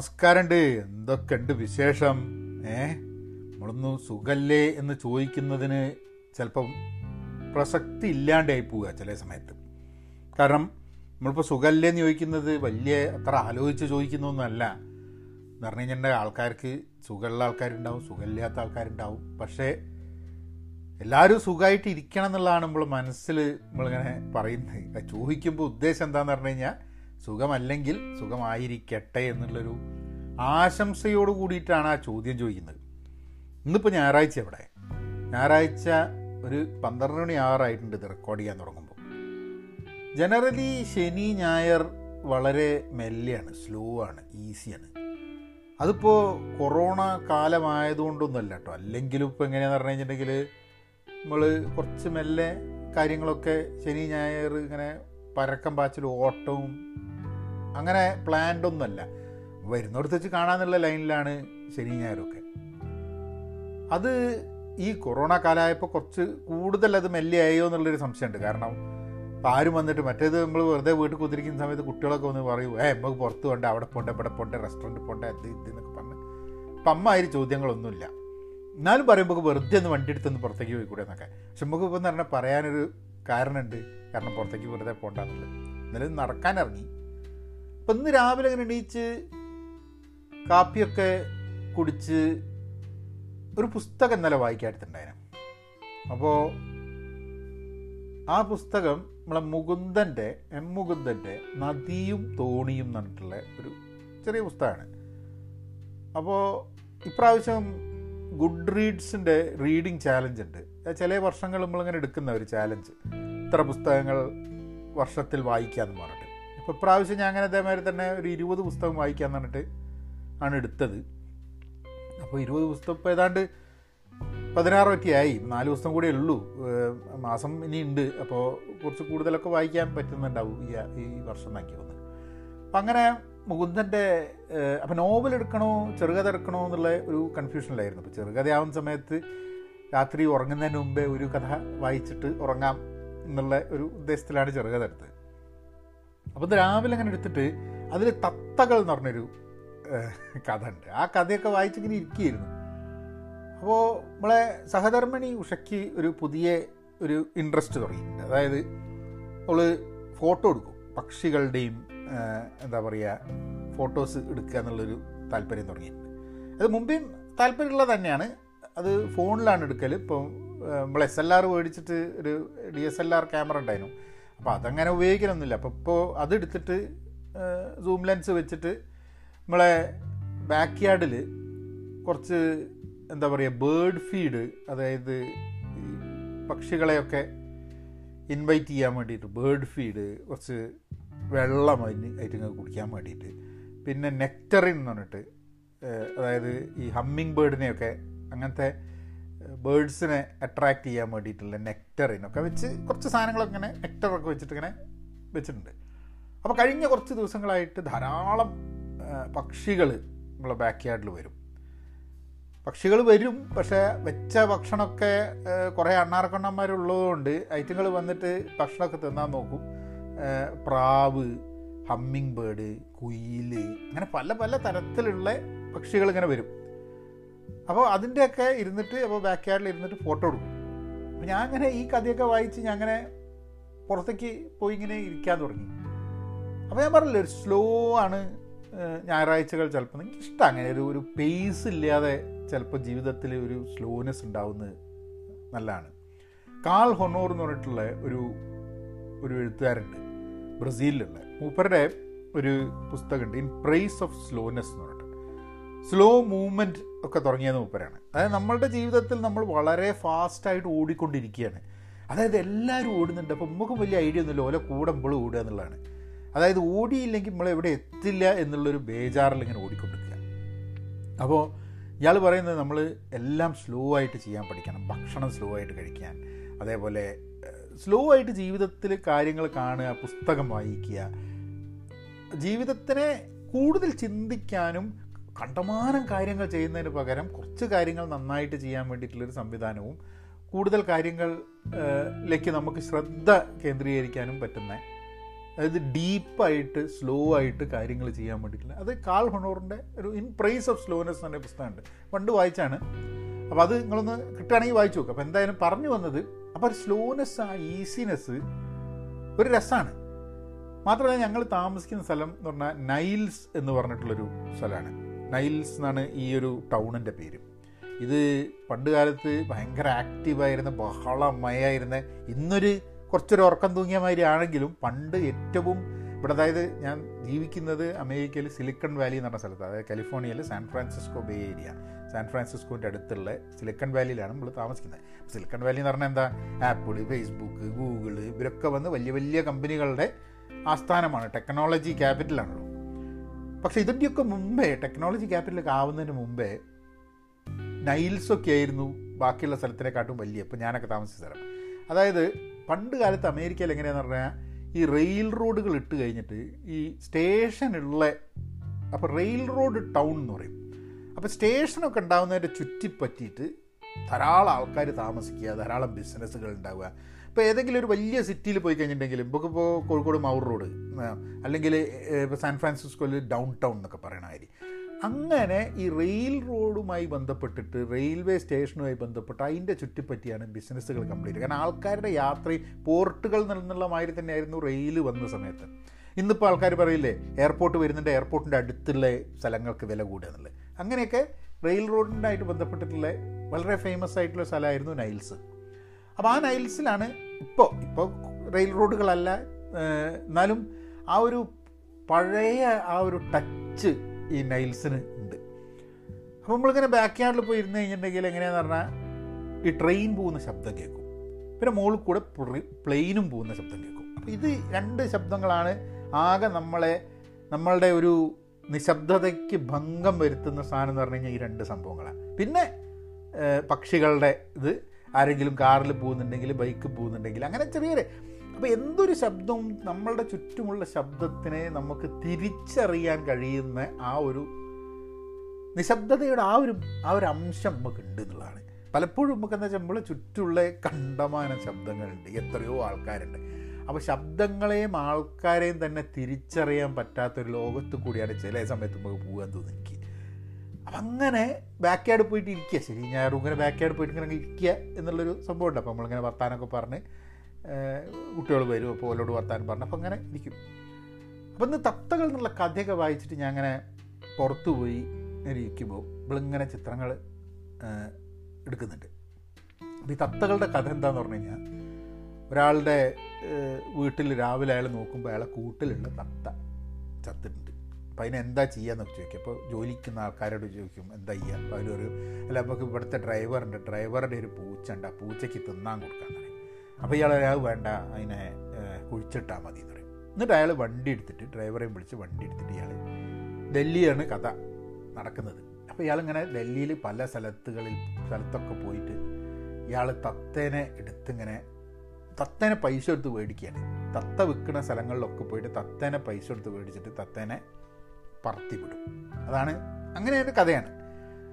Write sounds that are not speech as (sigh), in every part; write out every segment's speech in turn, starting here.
നമസ്കാരമുണ്ട്. എന്തൊക്കെയുണ്ട് വിശേഷം? ഏ? നമ്മളൊന്ന് സുഖല്ലേ എന്ന് ചോദിക്കുന്നതിന് ചിലപ്പം പ്രസക്തി ഇല്ലാണ്ടായി പോവുക ചില സമയത്ത്. കാരണം നമ്മളിപ്പോൾ സുഖല്ലേ എന്ന് ചോദിക്കുന്നത് വലിയ അത്ര ആലോചിച്ച് ചോദിക്കുന്നൊന്നുമല്ല. എന്ന് പറഞ്ഞു കഴിഞ്ഞാൽ ആൾക്കാർക്ക് സുഖമുള്ള ആൾക്കാരുണ്ടാവും സുഖമില്ലാത്ത ആൾക്കാരുണ്ടാവും. പക്ഷേ എല്ലാവരും സുഖമായിട്ട് ഇരിക്കണം എന്നുള്ളതാണ് നമ്മൾ മനസ്സിൽ നമ്മളിങ്ങനെ പറയുന്നത്. ചോദിക്കുമ്പോൾ ഉദ്ദേശം എന്താണെന്ന് പറഞ്ഞു കഴിഞ്ഞാൽ സുഖമല്ലെങ്കിൽ സുഖമായിരിക്കട്ടെ എന്നുള്ളൊരു ആശംസയോട് കൂടിയിട്ടാണ് ആ ചോദ്യം ചോദിക്കുന്നത്. ഇന്നിപ്പോൾ ഞായറാഴ്ച എവിടെ? ഞായറാഴ്ച ഒരു പന്ത്രണ്ട് മണി ആറായിട്ടുണ്ട് ഇത് റെക്കോർഡ് ചെയ്യാൻ തുടങ്ങുമ്പോൾ ജനറലി ശനി ഞായർ വളരെ മെല്ലെയാണ് സ്ലോ ആണ് ഈസിയാണ് അതിപ്പോൾ കൊറോണ കാലമായതുകൊണ്ടൊന്നുമല്ല കേട്ടോ. അല്ലെങ്കിലും ഇപ്പോൾ എങ്ങനെയാണെന്ന് പറഞ്ഞു കഴിഞ്ഞിട്ടുണ്ടെങ്കിൽ നമ്മൾ കുറച്ച് മെല്ലെ കാര്യങ്ങളൊക്കെ ശനി ഞായർ ഇങ്ങനെ പരക്കം പാച്ചിൽ ഓട്ടവും അങ്ങനെ പ്ലാൻഡ് ഒന്നുമല്ല. വരുന്നിടത്ത് വെച്ച് കാണാന്നുള്ള ലൈനിലാണ് ശനി ഞായറൊക്കെ അത് ഈ കൊറോണ കാലമായപ്പോൾ കുറച്ച് കൂടുതൽ അത് മെല്ലെ ആയോ എന്നുള്ളൊരു സംശയമുണ്ട്. കാരണം ഇപ്പം ആരും വന്നിട്ട് മറ്റേത് നമ്മൾ വെറുതെ വീട്ടിൽ കുതിരിക്കുന്ന സമയത്ത് കുട്ടികളൊക്കെ വന്ന് പറയും ഏ നമുക്ക് പുറത്ത് പോണ്ട അവിടെ പോണ്ട ഇവിടെ പോണ്ട റെസ്റ്റോറന്റ് പോണ്ട അത് ഇത് എന്നൊക്കെ പറഞ്ഞ്. അപ്പം അമ്മ ആയി ചോദ്യങ്ങളൊന്നുമില്ല. എന്നാലും പറയുമ്പോൾ വെറുതെ ഒന്ന് വണ്ടി എടുത്തൊന്ന് പുറത്തേക്ക് പോയിക്കൂടെ എന്നൊക്കെ. പക്ഷെ നമുക്ക് ഇപ്പം പറഞ്ഞാൽ പറയാനൊരു കാരണമുണ്ട് കാരണം പുറത്തേക്ക് വെറുതെ പോകണ്ടെന്നുള്ളത് എന്നാലും നടക്കാൻ ഇറങ്ങി. അപ്പം ഇന്ന് രാവിലെ അങ്ങനെ എണീച്ച് കാപ്പിയൊക്കെ കുടിച്ച് ഒരു പുസ്തകം ഇന്നലെ വായിക്കാടുത്തുണ്ടായിരുന്നു അപ്പോൾ ആ പുസ്തകം നമ്മളെ മുകുന്ദന്റെ എം മുകുന്ദന്റെ നദിയും തോണിയും എന്ന് പറഞ്ഞിട്ടുള്ള ഒരു ചെറിയ പുസ്തകമാണ്. അപ്പോൾ ഇപ്രാവശ്യം ഗുഡ് റീഡ്സിന്റെ റീഡിങ് ചാലഞ്ച് ഉണ്ട് ചില വർഷങ്ങൾ നമ്മളിങ്ങനെ എടുക്കുന്ന ഒരു ചാലഞ്ച് ഇത്ര പുസ്തകങ്ങൾ വർഷത്തിൽ വായിക്കാമെന്ന് പറഞ്ഞിട്ട്. ഇപ്പോൾ ഇപ്രാവശ്യം ഞാൻ അങ്ങനെ അതേമാതിരി തന്നെ ഒരു ഇരുപത് പുസ്തകം വായിക്കാമെന്ന് പറഞ്ഞിട്ട് ആണ് എടുത്തത്. അപ്പോൾ ഇരുപത് ദിവസത്തെ ഇപ്പോൾ ഏതാണ്ട് പതിനാറൊക്കെ ആയി. നാല് ദിവസം കൂടെ ഉള്ളൂ. മാസം ഇനി ഉണ്ട്. അപ്പോൾ കുറച്ച് കൂടുതലൊക്കെ വായിക്കാൻ പറ്റുന്നുണ്ടാവും ഈ ഈ വർഷം എന്നൊക്കെ വന്ന്. അപ്പം അങ്ങനെ മുകുന്ദന്റെ അപ്പം നോവൽ എടുക്കണോ ചെറുകഥ എടുക്കണോ എന്നുള്ള ഒരു കൺഫ്യൂഷനിലായിരുന്നു അപ്പോൾ ചെറുകഥയാവുന്ന സമയത്ത് രാത്രി ഉറങ്ങുന്നതിന് മുമ്പേ ഒരു കഥ വായിച്ചിട്ട് ഉറങ്ങാം എന്നുള്ള ഒരു ഉദ്ദേശത്തിലാണ് ചെറുകഥ എടുത്തത്. അപ്പോൾ രാവിലെ അങ്ങനെ എടുത്തിട്ട് അതിൽ തത്തകൾ എന്ന് പറഞ്ഞൊരു കഥ ഉണ്ട് ആ കഥയൊക്കെ വായിച്ചിങ്ങനെ ഇരിക്കുകയായിരുന്നു. അപ്പോൾ നമ്മളെ സഹധർമ്മിണി ഉഷയ്ക്ക് ഒരു പുതിയ ഒരു ഇൻട്രസ്റ്റ് തുടങ്ങിയിട്ടുണ്ട്. അതായത് അവൾ ഫോട്ടോ എടുക്കും. പക്ഷികളുടെയും എന്താ പറയുക ഫോട്ടോസ് എടുക്കുക എന്നുള്ളൊരു താല്പര്യം തുടങ്ങിയിട്ടുണ്ട്. അത് മുമ്പേയും താല്പര്യമുള്ളത് തന്നെയാണ്. അത് ഫോണിലാണ് എടുക്കൽ ഇപ്പം നമ്മൾ എസ് എൽ ആർ മേടിച്ചിട്ട് ഒരു D S L R camera ഉണ്ടായിരുന്നു. അപ്പോൾ അതങ്ങനെ ഉപയോഗിക്കലൊന്നുമില്ല. അപ്പോൾ ഇപ്പോൾ അതെടുത്തിട്ട് സൂം ലെൻസ് വെച്ചിട്ട് നമ്മളെ ബാക്ക് യാർഡിൽ കുറച്ച് എന്താ പറയുക ബേർഡ് ഫീഡ് അതായത് പക്ഷികളെയൊക്കെ ഇൻവൈറ്റ് ചെയ്യാൻ വേണ്ടിയിട്ട് ബേർഡ് ഫീഡ് കുറച്ച് വെള്ളം അതിന് അതിന് കുടിക്കാൻ വേണ്ടിയിട്ട്. പിന്നെ നെക്ടറിൻ എന്ന് പറഞ്ഞിട്ട് അതായത് ഈ ഹമ്മിങ് ബേർഡിനെയൊക്കെ അങ്ങനത്തെ ബേർഡ്സിനെ അട്രാക്റ്റ് ചെയ്യാൻ വേണ്ടിയിട്ടുള്ള നെക്ടറിനൊക്കെ വെച്ച് കുറച്ച് സാധനങ്ങളൊക്കെ ഇങ്ങനെ നെക്ടറൊക്കെ വെച്ചിട്ട് ഇങ്ങനെ വെച്ചിട്ടുണ്ട്. അപ്പോൾ കഴിഞ്ഞ കുറച്ച് ദിവസങ്ങളായിട്ട് ധാരാളം പക്ഷികൾ നമ്മളെ ബാക്ക് യാർഡിൽ വരും. പക്ഷികൾ വരും പക്ഷേ വെച്ച ഭക്ഷണമൊക്കെ കുറേ അണ്ണാർക്കണ്ണന്മാരുള്ളതുകൊണ്ട് ഐറ്റങ്ങൾ വന്നിട്ട് ഭക്ഷണമൊക്കെ തിന്നാൻ നോക്കും. പ്രാവ് ഹമ്മിങ് ബേർഡ് കുയിൽ അങ്ങനെ പല പല തരത്തിലുള്ള പക്ഷികൾ ഇങ്ങനെ വരും. അപ്പോൾ അതിന്റെയൊക്കെ ഇരുന്നിട്ട് അപ്പോൾ ബാക്ക് യാർഡിൽ ഇരുന്നിട്ട് ഫോട്ടോ എടുക്കും. അപ്പോൾ ഞാൻ അങ്ങനെ ഈ കഥയൊക്കെ വായിച്ച് ഞാൻ അങ്ങനെ പുറത്തേക്ക് പോയി ഇങ്ങനെ ഇരിക്കാൻ തുടങ്ങി. അപ്പോൾ ഞാൻ പറഞ്ഞില്ലേ ഒരു സ്ലോ ആണ് ഞായറാഴ്ചകൾ ചിലപ്പോൾ എനിക്ക് ഇഷ്ടം. അങ്ങനെ ഒരു ഒരു പേസ് ഇല്ലാതെ ചിലപ്പോൾ ജീവിതത്തിൽ ഒരു സ്ലോനെസ് ഉണ്ടാവുന്നത് നല്ലതാണ്. കാൾ ഹൊണോർ എന്ന് പറഞ്ഞിട്ടുള്ള ഒരു ഒരു എഴുത്തുകാരുണ്ട് ബ്രസീലിലുള്ള. മൂപ്പരുടെ ഒരു പുസ്തകമുണ്ട്. ഇൻ പ്രൈസ് ഓഫ് സ്ലോനെസ് എന്ന് പറഞ്ഞിട്ട്. സ്ലോ മൂവ്മെന്റ് ഒക്കെ തുടങ്ങിയത് മൂപ്പരാണ്. അതായത് നമ്മളുടെ ജീവിതത്തിൽ നമ്മൾ വളരെ ഫാസ്റ്റായിട്ട് ഓടിക്കൊണ്ടിരിക്കുകയാണ്. അതായത് എല്ലാവരും ഓടുന്നുണ്ട്. അപ്പോൾ നമുക്ക് വലിയ ഐഡിയ ഒന്നുമില്ല. ഓല കൂടുമ്പോൾ ഓടുക എന്നുള്ളതാണ്. അതായത് ഓടിയില്ലെങ്കിൽ നമ്മൾ എവിടെ എത്തില്ല എന്നുള്ളൊരു ബേജാറിൽ ഇങ്ങനെ ഓടിക്കൊണ്ടിരിക്കുക. അപ്പോൾ ഇയാൾ പറയുന്നത് നമ്മൾ എല്ലാം സ്ലോ ആയിട്ട് ചെയ്യാൻ പഠിക്കണം ഭക്ഷണം സ്ലോ ആയിട്ട് കഴിക്കാൻ. അതേപോലെ സ്ലോ ആയിട്ട് ജീവിതത്തിൽ കാര്യങ്ങൾ കാണുക പുസ്തകം വായിക്കുക. ജീവിതത്തിനെ കൂടുതൽ ചിന്തിക്കാനും കണ്ടമാനം കാര്യങ്ങൾ ചെയ്യുന്നതിന് പകരം കുറച്ച് കാര്യങ്ങൾ നന്നായിട്ട് ചെയ്യാൻ വേണ്ടിയിട്ടുള്ളൊരു സംവിധാനവും കൂടുതൽ കാര്യങ്ങളിലേക്ക് നമുക്ക് ശ്രദ്ധ കേന്ദ്രീകരിക്കാനും പറ്റുന്ന അതായത് ഡീപ്പായിട്ട് സ്ലോ ആയിട്ട് കാര്യങ്ങൾ ചെയ്യാൻ വേണ്ടിയിട്ടില്ല അത് കാൾ ഹൊണോറിന്റെ ഒരു ഇൻ പ്രൈസ് ഓഫ് സ്ലോനെസ് എന്ന പുസ്തകമുണ്ട്. പണ്ട് വായിച്ചാണ്. അപ്പോൾ അത് നിങ്ങളൊന്ന് കിട്ടുകയാണെങ്കിൽ വായിച്ചു നോക്കുക അപ്പോൾ എന്തായാലും പറഞ്ഞു വന്നത് അപ്പോൾ സ്ലോനെസ് ആ ഈസിനെസ് ഒരു രസമാണ്. മാത്രമല്ല ഞങ്ങൾ താമസിക്കുന്ന സ്ഥലം എന്ന് പറഞ്ഞാൽ നൈൽസ് എന്ന് പറഞ്ഞിട്ടുള്ളൊരു സ്ഥലമാണ്. നൈൽസ് എന്നാണ് ഈ ഒരു ടൗണിന്റെ പേര്. ഇത് പണ്ടുകാലത്ത് ഭയങ്കര ആക്റ്റീവായിരുന്ന ബഹളമയായിരുന്ന ഇന്നൊരു കുറച്ചൊരു ഉറക്കം തൂങ്ങിയ മാതിരി ആണെങ്കിലും പണ്ട് ഏറ്റവും ഇവിടെ അതായത് ഞാൻ ജീവിക്കുന്നത് അമേരിക്കയിൽ സിലിക്കൺ വാലി എന്ന് പറഞ്ഞ സ്ഥലത്ത് അതായത് കാലിഫോർണിയയിലെ San Francisco Bay Area. San ഫ്രാൻസിസ്കോന്റെ അടുത്തുള്ള സിലിക്കൺ വാലിയിലാണ് നമ്മൾ താമസിക്കുന്നത്. സിലിക്കൺ വാലി എന്ന് പറഞ്ഞാൽ എന്താ? ആപ്പിൾ ഫേസ്ബുക്ക് ഗൂഗിൾ ഇവരൊക്കെ വന്ന് വലിയ വലിയ കമ്പനികളുടെ ആസ്ഥാനമാണ്. ടെക്നോളജി ക്യാപിറ്റലാണല്ലോ. പക്ഷേ ഇതിന്റെയൊക്കെ മുമ്പേ ടെക്നോളജി ക്യാപിറ്റലൊക്കെ ആവുന്നതിന് മുമ്പേ നൈൽസൊക്കെ ആയിരുന്നു ബാക്കിയുള്ള സ്ഥലത്തിനെക്കാട്ടും വലിയ. ഇപ്പം ഞാനൊക്കെ താമസിച്ച സ്ഥലം. അതായത് പണ്ട് കാലത്ത് അമേരിക്കയിൽ എങ്ങനെയാണെന്ന് പറഞ്ഞാൽ ഈ റെയിൽ റോഡുകൾ ഇട്ട് കഴിഞ്ഞിട്ട് ഈ സ്റ്റേഷൻ ഉള്ള അപ്പോൾ റെയിൽ റോഡ് ടൗൺ എന്ന് പറയും. അപ്പോൾ സ്റ്റേഷനൊക്കെ ഉണ്ടാകുന്നതിന്റെ ചുറ്റിപ്പറ്റിയിട്ട് ധാരാളം ആൾക്കാർ താമസിക്കുക ധാരാളം ബിസിനസ്സുകൾ ഉണ്ടാവുക. ഇപ്പോൾ ഏതെങ്കിലും ഒരു വലിയ സിറ്റിയിൽ പോയി കഴിഞ്ഞിട്ടുണ്ടെങ്കിൽ ഇപ്പോൾ ഇപ്പോൾ കോഴിക്കോട് മൗർ റോഡ് അല്ലെങ്കിൽ ഇപ്പോൾ സാൻ ഫ്രാൻസിസ്കോയിൽ ഡൗൺ ടൗൺ എന്നൊക്കെ പറയണ കാര്യം അങ്ങനെ ഈ റെയിൽ റോഡുമായി ബന്ധപ്പെട്ടിട്ട് റെയിൽവേ സ്റ്റേഷനുമായി ബന്ധപ്പെട്ട് അതിന്റെ ചുറ്റിപ്പറ്റിയാണ് ബിസിനസ്സുകൾ കംപ്ലീറ്റ് കാരണം ആൾക്കാരുടെ യാത്ര പോർട്ടുകൾ നിന്നുള്ള മാതിരി തന്നെയായിരുന്നു റെയിൽ വന്ന സമയത്ത്. ഇന്നിപ്പോൾ ആൾക്കാർ പറയില്ലേ എയർപോർട്ട് വരുന്നുണ്ട് എയർപോർട്ടിന്റെ അടുത്തുള്ള സ്ഥലങ്ങൾക്ക് വില കൂടുക എന്നുള്ളത്. അങ്ങനെയൊക്കെ റെയിൽ റോഡിനായിട്ട് ബന്ധപ്പെട്ടിട്ടുള്ള വളരെ ഫേമസ് ആയിട്ടുള്ള സ്ഥലമായിരുന്നു നൈൽസ്. അപ്പോൾ ആ നൈൽസിലാണ് ഇപ്പോൾ ഇപ്പോൾ റെയിൽ റോഡുകളല്ല എന്നാലും ആ ഒരു പഴയ ആ ഒരു ടച്ച് ഈ നൈൽസിന് ഉണ്ട്. അപ്പോൾ നമ്മളിങ്ങനെ ബാക്ക് യാർഡിൽ പോയി ഇരുന്ന് കഴിഞ്ഞിട്ടുണ്ടെങ്കിൽ എങ്ങനെയാണെന്ന് പറഞ്ഞാൽ ഈ ട്രെയിൻ പോകുന്ന ശബ്ദം കേൾക്കും. പിന്നെ മുകളിൽ കൂടെ പ്ലെയിനും പോകുന്ന ശബ്ദം കേൾക്കും. അപ്പോൾ ഇത് രണ്ട് ശബ്ദങ്ങളാണ് ആകെ നമ്മളെ നമ്മളുടെ ഒരു നിശബ്ദതയ്ക്ക് ഭംഗം വരുത്തുന്ന സാധനം എന്ന് പറഞ്ഞു കഴിഞ്ഞാൽ ഈ രണ്ട് സംഭവങ്ങളാണ്. പിന്നെ പക്ഷികളുടെ ഇത് ആരെങ്കിലും കാറിൽ പോകുന്നുണ്ടെങ്കിൽ ബൈക്കിൽ പോകുന്നുണ്ടെങ്കിൽ അങ്ങനെ ചെറിയ അപ്പോൾ എന്തൊരു ശബ്ദവും നമ്മളുടെ ചുറ്റുമുള്ള ശബ്ദത്തിനെ നമുക്ക് തിരിച്ചറിയാൻ കഴിയുന്ന ആ ഒരു നിശബ്ദതയുടെ ആ ഒരു ആ ഒരു അംശം നമുക്ക് ഉണ്ട് എന്നുള്ളതാണ്. പലപ്പോഴും നമുക്ക് എന്താ വെച്ചാൽ നമ്മളെ ചുറ്റുമുള്ള കണ്ടമാന ശബ്ദങ്ങളുണ്ട്. എത്രയോ ആൾക്കാരുണ്ട്. അപ്പോൾ ശബ്ദങ്ങളെയും ആൾക്കാരെയും തന്നെ തിരിച്ചറിയാൻ പറ്റാത്തൊരു ലോകത്ത് കൂടിയാണ് ചില സമയത്ത് നമുക്ക് പോകാൻ തോന്നുന്നത് എനിക്ക്. അപ്പം അങ്ങനെ ബാക്ക് യാർഡ് പോയിട്ട് ഇരിക്കുക ശരി ഞാൻ ഇങ്ങനെ ബാക്ക് യാർഡ് പോയിട്ട് ഇങ്ങനെ ഇരിക്കുക എന്നുള്ളൊരു സംഭവമുണ്ട്. അപ്പോൾ നമ്മളിങ്ങനെ വർത്താനമൊക്കെ പറഞ്ഞ് കുട്ടികൾ വരും അപ്പോൾ ഓലോട് വർത്താൻ പറഞ്ഞു. അപ്പോൾ അങ്ങനെ ഇരിക്കും. അപ്പോൾ ഇന്ന് തത്തകൾ എന്നുള്ള കഥയൊക്കെ വായിച്ചിട്ട് ഞാൻ അങ്ങനെ പുറത്തു പോയി ഇരിക്കുമ്പോൾ ഇവളിങ്ങനെ ചിത്രങ്ങൾ എടുക്കുന്നുണ്ട്. അപ്പോൾ ഈ തത്തകളുടെ കഥ എന്താന്ന് പറഞ്ഞു കഴിഞ്ഞാൽ ഒരാളുടെ വീട്ടിൽ രാവിലെ അയാൾ നോക്കുമ്പോൾ അയാളെ കൂട്ടിലുള്ള തത്ത ചത്തിട്ടുണ്ട്. അപ്പോൾ അതിനെ എന്താ ചെയ്യാന്നൊക്കെ ചോദിക്കും. അപ്പോൾ ജോലിക്കുന്ന ആൾക്കാരോട് ചോദിക്കും എന്താ ചെയ്യുക അപ്പോൾ അതിലൊരു അല്ല നമുക്ക് ഇവിടുത്തെ ഡ്രൈവറുണ്ട്. ഡ്രൈവറുടെ ഒരു പൂച്ച ഉണ്ട് ആ പൂച്ചയ്ക്ക് തിന്നാൻ കൊടുക്കാൻ അപ്പോൾ ഇയാൾ അയാൾ വേണ്ട അതിനെ കുഴിച്ചിട്ടാൽ മതി എന്ന് പറയും. എന്നിട്ട് അയാൾ വണ്ടി എടുത്തിട്ട് ഡ്രൈവറെയും വിളിച്ച് വണ്ടി എടുത്തിട്ട് ഇയാൾ ഡൽഹിയാണ് കഥ നടക്കുന്നത്. അപ്പോൾ ഇയാളിങ്ങനെ ഡൽഹിയിൽ പല സ്ഥലത്തുകളിൽ സ്ഥലത്തൊക്കെ പോയിട്ട് ഇയാൾ തത്തേനെ എടുത്തിങ്ങനെ തത്തേനെ പൈസ എടുത്ത് മേടിക്കുകയാണ്. തത്ത വിൽക്കുന്ന സ്ഥലങ്ങളിലൊക്കെ പോയിട്ട് തത്തേനെ പൈസ എടുത്ത് മേടിച്ചിട്ട് തത്തേനെ പറത്തി വിടും. അതാണ് അങ്ങനെ ഒരു കഥയാണ്.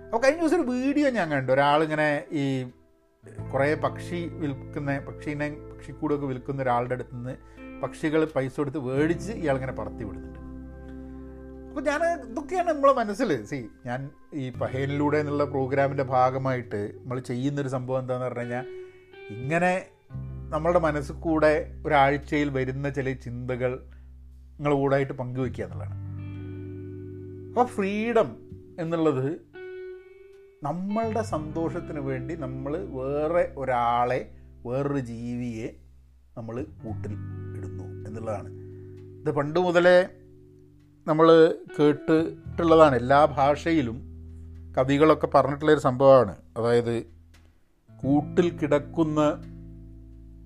അപ്പോൾ കഴിഞ്ഞ ദിവസം ഒരു വീഡിയോ ഞാൻ കണ്ടു. ഒരാളിങ്ങനെ ഈ കുറേ പക്ഷി വിൽക്കുന്ന പക്ഷീനെ പക്ഷിക്കൂടൊക്കെ വിൽക്കുന്ന ഒരാളുടെ അടുത്ത് നിന്ന് പക്ഷികൾ പൈസ കൊടുത്ത് മേടിച്ച് ഇയാളിങ്ങനെ പറത്തി വിടുന്നുണ്ട്. അപ്പോൾ ഞാൻ ഇതൊക്കെയാണ് നമ്മളെ മനസ്സിൽ. സി ഞാൻ ഈ പഹേനിലൂടെ എന്നുള്ള പ്രോഗ്രാമിന്റെ ഭാഗമായിട്ട് നമ്മൾ ചെയ്യുന്നൊരു സംഭവം എന്താണെന്ന് പറഞ്ഞു കഴിഞ്ഞാൽ ഇങ്ങനെ നമ്മളുടെ മനസ്സിൽ കൂടെ ഒരാഴ്ചയിൽ വരുന്ന ചില ചിന്തകൾ നിങ്ങളുടെ കൂടായിട്ട് പങ്കുവെക്കുക എന്നുള്ളതാണ്. അപ്പോൾ ഫ്രീഡം എന്നുള്ളത് നമ്മളുടെ സന്തോഷത്തിന് വേണ്ടി നമ്മൾ വേറെ ഒരാളെ വേറൊരു ജീവിയെ നമ്മൾ കൂട്ടിൽ ഇടുന്നു എന്നുള്ളതാണ്. ഇത് പണ്ട് മുതലേ നമ്മൾ കേട്ടിട്ടുള്ളതാണ്. എല്ലാ ഭാഷയിലും കവികളൊക്കെ പറഞ്ഞിട്ടുള്ളൊരു സംഭവമാണ്. അതായത് കൂട്ടിൽ കിടക്കുന്ന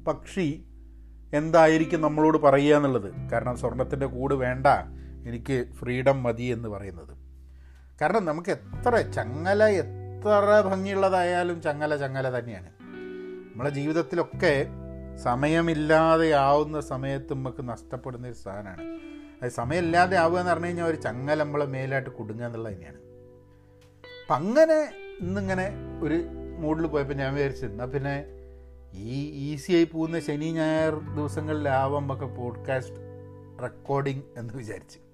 പക്ഷി എന്തായിരിക്കും നമ്മളോട് പറയുക എന്നുള്ളത്. കാരണം സ്വർണത്തിന്റെ കൂട് വേണ്ട എനിക്ക് ഫ്രീഡം മതി എന്ന് പറയുന്നത്. കാരണം നമുക്ക് എത്ര ചങ്ങല എത്ര ഭംഗിയുള്ളതായാലും ചങ്ങല ചങ്ങല തന്നെയാണ്. നമ്മളെ ജീവിതത്തിലൊക്കെ സമയമില്ലാതെ ആവുന്ന സമയത്ത് നമുക്ക് നഷ്ടപ്പെടുന്ന ഒരു സാധനമാണ്. അത് സമയമില്ലാതെ ആവുക എന്ന് പറഞ്ഞു കഴിഞ്ഞാൽ ഒരു ചങ്ങല നമ്മളെ മേലായിട്ട് കുടുങ്ങുക എന്നുള്ളത് തന്നെയാണ്. അപ്പം അങ്ങനെ ഇന്നിങ്ങനെ ഒരു മൂഡിൽ പോയപ്പോൾ ഞാൻ വിചാരിച്ചു എന്നാൽ പിന്നെ ഈ ഈസിയായി പോകുന്ന ശനി ഞായർ ദിവസങ്ങളിലാവാം നമുക്ക് പോഡ്കാസ്റ്റ് റെക്കോർഡിംഗ് എന്ന് വിചാരിച്ച്.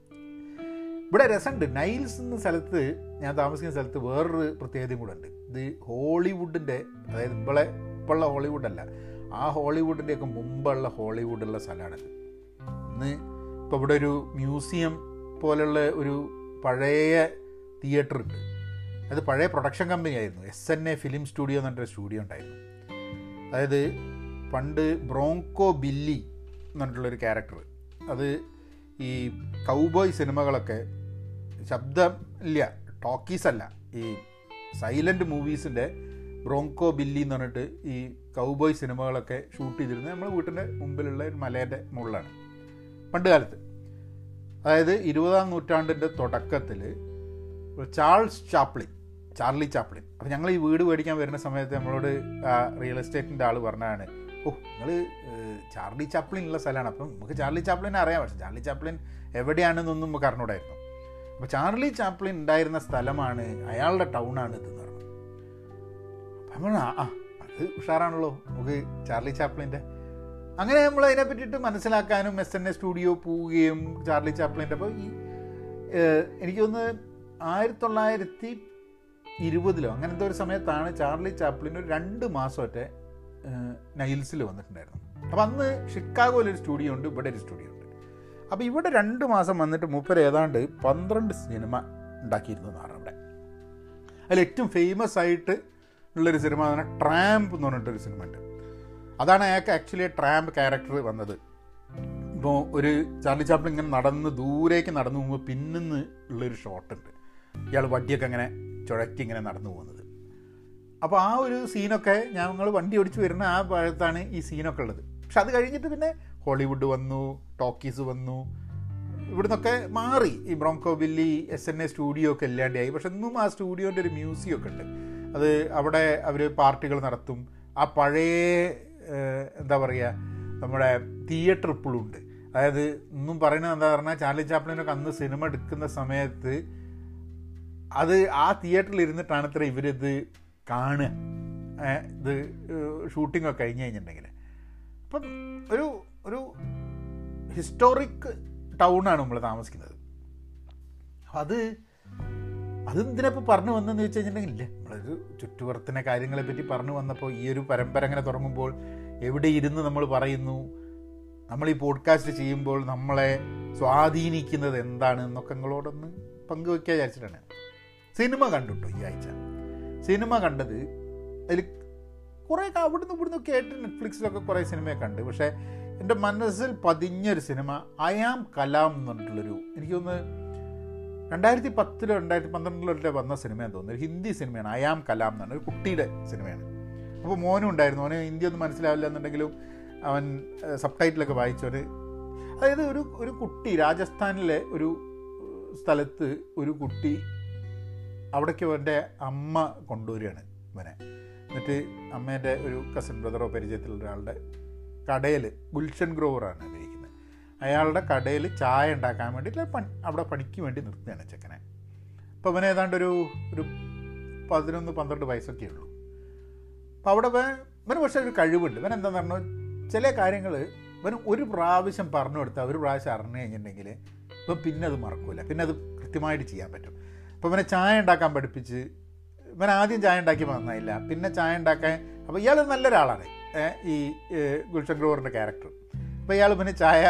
ഇവിടെ രസമുണ്ട്. നൈൽസ് എന്ന സ്ഥലത്ത് ഞാൻ താമസിക്കുന്ന സ്ഥലത്ത് വേറൊരു പ്രത്യേകതയും കൂടെ ഉണ്ട്. ഇത് ഹോളിവുഡിന്റെ അതായത് ഇപ്പോളെ ഇപ്പോഴുള്ള ഹോളിവുഡല്ല ആ ഹോളിവുഡിന്റെയൊക്കെ മുമ്പുള്ള ഹോളിവുഡുള്ള സ്ഥലമാണിത് ഇന്ന് ഇപ്പോൾ ഇവിടെ ഒരു മ്യൂസിയം പോലുള്ള ഒരു പഴയ തിയേറ്റർ ഉണ്ട്. അത് പഴയ പ്രൊഡക്ഷൻ കമ്പനി ആയിരുന്നു. S N A film studio എന്ന് പറഞ്ഞൊരു സ്റ്റുഡിയോ ഉണ്ടായിരുന്നു. അതായത് പണ്ട് ബ്രോങ്കോ ബില്ലി എന്ന് പറഞ്ഞിട്ടുള്ളൊരു ക്യാരക്ടർ. അത് ഈ കൗബോയ് സിനിമകളൊക്കെ ശബ്ദം ഇല്ല ടോക്കീസ് അല്ല. ഈ സൈലന്റ് മൂവീസിന്റെ ബ്രോങ്കോ ബില്ലി എന്ന് പറഞ്ഞിട്ട് ഈ കൗബോയ് സിനിമകളൊക്കെ ഷൂട്ട് ചെയ്തിരുന്നത് നമ്മുടെ വീട്ടിന്റെ മുമ്പിലുള്ള ഒരു മലേന്റെ മുകളിലാണ്. പണ്ട് കാലത്ത്. അതായത് ഇരുപതാം നൂറ്റാണ്ടിന്റെ തുടക്കത്തിൽ ചാൾസ് ചാപ്ലിൻ ചാർലി ചാപ്ലിൻ. അപ്പോൾ ഞങ്ങൾ ഈ വീട് മേടിക്കാൻ വരുന്ന സമയത്ത് നമ്മളോട് റിയൽ എസ്റ്റേറ്റിന്റെ ആൾ പറഞ്ഞാണ് ഓ നിങ്ങൾ ചാർലി ചാപ്ലിൻ ഉള്ള സ്ഥലമാണ്. അപ്പം നമുക്ക് ചാർലി ചാപ്ലിനെ അറിയാം. പക്ഷേ ചാർലി ചാപ്ലിൻ എവിടെയാണെന്നൊന്നും നമുക്ക് അറിഞ്ഞൂടായിരുന്നു. അപ്പോൾ ചാർലി ചാപ്ലിൻ ഉണ്ടായിരുന്ന സ്ഥലമാണ് അയാളുടെ ടൗണാണ് ഇതെന്ന് പറഞ്ഞു. അപ്പം നമ്മൾ ആ അത് ഉഷാറാണല്ലോ നമുക്ക് ചാർലി ചാപ്ലിന്റെ. അങ്ങനെ നമ്മൾ അതിനെ പറ്റിയിട്ട് മനസ്സിലാക്കാനും എസ് എൻ എ സ്റ്റുഡിയോ പോവുകയും ചാർലി ചാപ്ലിന്റെ. അപ്പോൾ ഈ എനിക്ക് തോന്നുന്നു ആയിരത്തി തൊള്ളായിരത്തി ഇരുപതിലോ അങ്ങനത്തെ ഒരു സമയത്താണ് ചാർലി ചാപ്ലിൻ ഒരു രണ്ട് മാസമൊക്കെ നൈൽസിൽ വന്നിട്ടുണ്ടായിരുന്നു. അപ്പോൾ അന്ന് ഷിക്കാഗോയിൽ ഒരു സ്റ്റുഡിയോ ഉണ്ട് ഇവിടെ ഒരു സ്റ്റുഡിയോ ഉണ്ട്. അപ്പോൾ ഇവിടെ രണ്ട് മാസം വന്നിട്ട് മൂപ്പർ ഏതാണ്ട് പന്ത്രണ്ട് സിനിമ ഉണ്ടാക്കിയിരുന്നു എന്നാണ് അവിടെ. അതിൽ ഏറ്റവും ഫേമസ് ആയിട്ട് ഉള്ളൊരു സിനിമ എന്ന് പറഞ്ഞാൽ ട്രാമ്പ് എന്ന് പറഞ്ഞിട്ടൊരു സിനിമ ഉണ്ട്. അതാണ് അയാൾക്ക് ആക്ച്വലി ട്രാമ്പ് ക്യാരക്ടർ വന്നത്. ഇപ്പോൾ ഒരു ചാർലി ചാപ്പിൾ ഇങ്ങനെ നടന്ന് ദൂരേക്ക് നടന്നു പോകുമ്പോൾ പിന്നിന്ന് ഉള്ളൊരു ഷോട്ടുണ്ട് ഇയാൾ വടിയൊക്കെ അങ്ങനെ ചുഴറ്റി ഇങ്ങനെ നടന്നു പോകുന്നത്. അപ്പോൾ ആ ഒരു സീനൊക്കെ ഞങ്ങൾ വണ്ടി ഓടിച്ച് വരുന്ന ആ ഭാഗത്താണ് ഈ സീനൊക്കെ ഉള്ളത്. പക്ഷെ അത് കഴിഞ്ഞിട്ട് പിന്നെ ഹോളിവുഡ് വന്നു ടോക്കീസ് വന്നു ഇവിടുന്നൊക്കെ മാറി. ഈ Bronco Billy S N A studio ഒക്കെ ഇല്ലാണ്ടായി. പക്ഷെ ഇന്നും ആ സ്റ്റുഡിയോന്റെ ഒരു മ്യൂസിയം ഒക്കെ ഉണ്ട്. അത് അവിടെ അവർ പാർട്ടികൾ നടത്തും. ആ പഴയ എന്താ പറയുക നമ്മുടെ തിയേറ്റർ ഇപ്പോഴും ഉണ്ട് അതായത് ഇന്നും പറയുന്നത് എന്താ പറഞ്ഞാൽ ചാർലി ചാപ്ലിനൊക്കെ അന്ന് സിനിമ എടുക്കുന്ന സമയത്ത് അത് ആ തിയേറ്ററിൽ ഇരുന്നിട്ടാണ് ഇത്ര ഇവരിത് കാണുക. ഇത് ഷൂട്ടിംഗ് ഒക്കെ കഴിഞ്ഞ് കഴിഞ്ഞിട്ടുണ്ടെങ്കിൽ അപ്പം ഒരു ഒരു ഹിസ്റ്റോറിക് ടൗണാണ് നമ്മൾ താമസിക്കുന്നത്. അപ്പം അത് അതെന്തിനപ്പോൾ പറഞ്ഞു വന്നതെന്ന് വെച്ച് കഴിഞ്ഞിട്ടുണ്ടെങ്കിൽ ഇല്ല. നമ്മളൊരു ചുറ്റുപുറത്തിനെ കാര്യങ്ങളെ പറ്റി പറഞ്ഞു വന്നപ്പോൾ ഈ ഒരു പരമ്പര അങ്ങനെ തുടങ്ങുമ്പോൾ എവിടെ ഇരുന്ന് നമ്മൾ പറയുന്നു? നമ്മൾ ഈ പോഡ്കാസ്റ്റ് ചെയ്യുമ്പോൾ നമ്മളെ സ്വാധീനിക്കുന്നത് എന്താണ് എന്നൊക്കെ നിങ്ങളോടൊന്ന് പങ്കുവെക്കാൻ വിചാരിച്ചിട്ടാണ് സിനിമ കണ്ടുട്ടോ ഈ ആഴ്ച? സിനിമ കണ്ടത് അതിൽ കുറേ അവിടുന്ന് ഇവിടുന്ന് കേട്ട് നെറ്റ്ഫ്ലിക്സിലൊക്കെ കുറേ സിനിമയൊക്കെ കണ്ട്. പക്ഷേ എന്റെ മനസ്സിൽ പതിഞ്ഞൊരു സിനിമ ഐ ആം കലാം എന്ന് പറഞ്ഞിട്ടുള്ളൊരു എനിക്കൊന്ന് രണ്ടായിരത്തി പത്തിലോ രണ്ടായിരത്തി പന്ത്രണ്ടിലോ വന്ന സിനിമയാണ് തോന്നുന്നു. ഹിന്ദി സിനിമയാണ് ഐ ആം കലാം എന്ന് പറഞ്ഞ ഒരു കുട്ടിയുടെ സിനിമയാണ്. അപ്പോൾ മോനും ഉണ്ടായിരുന്നു. മോനെ ഹിന്ദി ഒന്നും മനസ്സിലാവില്ല എന്നുണ്ടെങ്കിലും അവൻ സബ് ടൈറ്റിലൊക്കെ വായിച്ചവർ അതായത് ഒരു ഒരു കുട്ടി രാജസ്ഥാനിലെ ഒരു സ്ഥലത്ത് ഒരു കുട്ടി അവിടേക്ക് അവന്റെ അമ്മ കൊണ്ടുവരികയാണ് ഇവനെ. എന്നിട്ട് അമ്മേന്റെ ഒരു കസിൻ ബ്രദറോ പരിചയത്തിലുള്ള ഒരാളുടെ കടയിൽ ഗുൽഷൻ ഗ്രോവറാണ് ഇരിക്കുന്നത്. അയാളുടെ കടയിൽ ചായ ഉണ്ടാക്കാൻ വേണ്ടിയിട്ട് പണി അവിടെ പണിക്ക് വേണ്ടി നിർത്തുകയാണ് ചെക്കനെ. അപ്പോൾ അവൻ ഏതാണ്ട് ഒരു ഒരു പതിനൊന്ന് പന്ത്രണ്ട് വയസ്സൊക്കെ ഉള്ളൂ. അപ്പോൾ അവിടെ ഇവന് പക്ഷേ ഒരു കഴിവുണ്ട്. ഇവൻ എന്താണെന്ന് പറഞ്ഞാൽ ചില കാര്യങ്ങൾ ഇവൻ ഒരു പ്രാവശ്യം പറഞ്ഞു കൊടുത്താൽ ഒരു പ്രാവശ്യം അറിഞ്ഞു കഴിഞ്ഞിട്ടുണ്ടെങ്കിൽ ഇപ്പം പിന്നെ അത് മറക്കില്ല പിന്നെ അത് കൃത്യമായിട്ട് ചെയ്യാൻ പറ്റും. അപ്പോൾ ഇവനെ ചായ ഉണ്ടാക്കാൻ പഠിപ്പിച്ച് ഇവൻ ആദ്യം ചായ ഉണ്ടാക്കി വന്നതില്ല പിന്നെ ചായ ഉണ്ടാക്കാൻ അപ്പോൾ ഇയാൾ നല്ലൊരാളാണ്. ഈ ഗുൽഷൻ ഗ്രോവറിന്റെ ക്യാരക്ടർ അപ്പോൾ ഇയാൾ പിന്നെ ചായ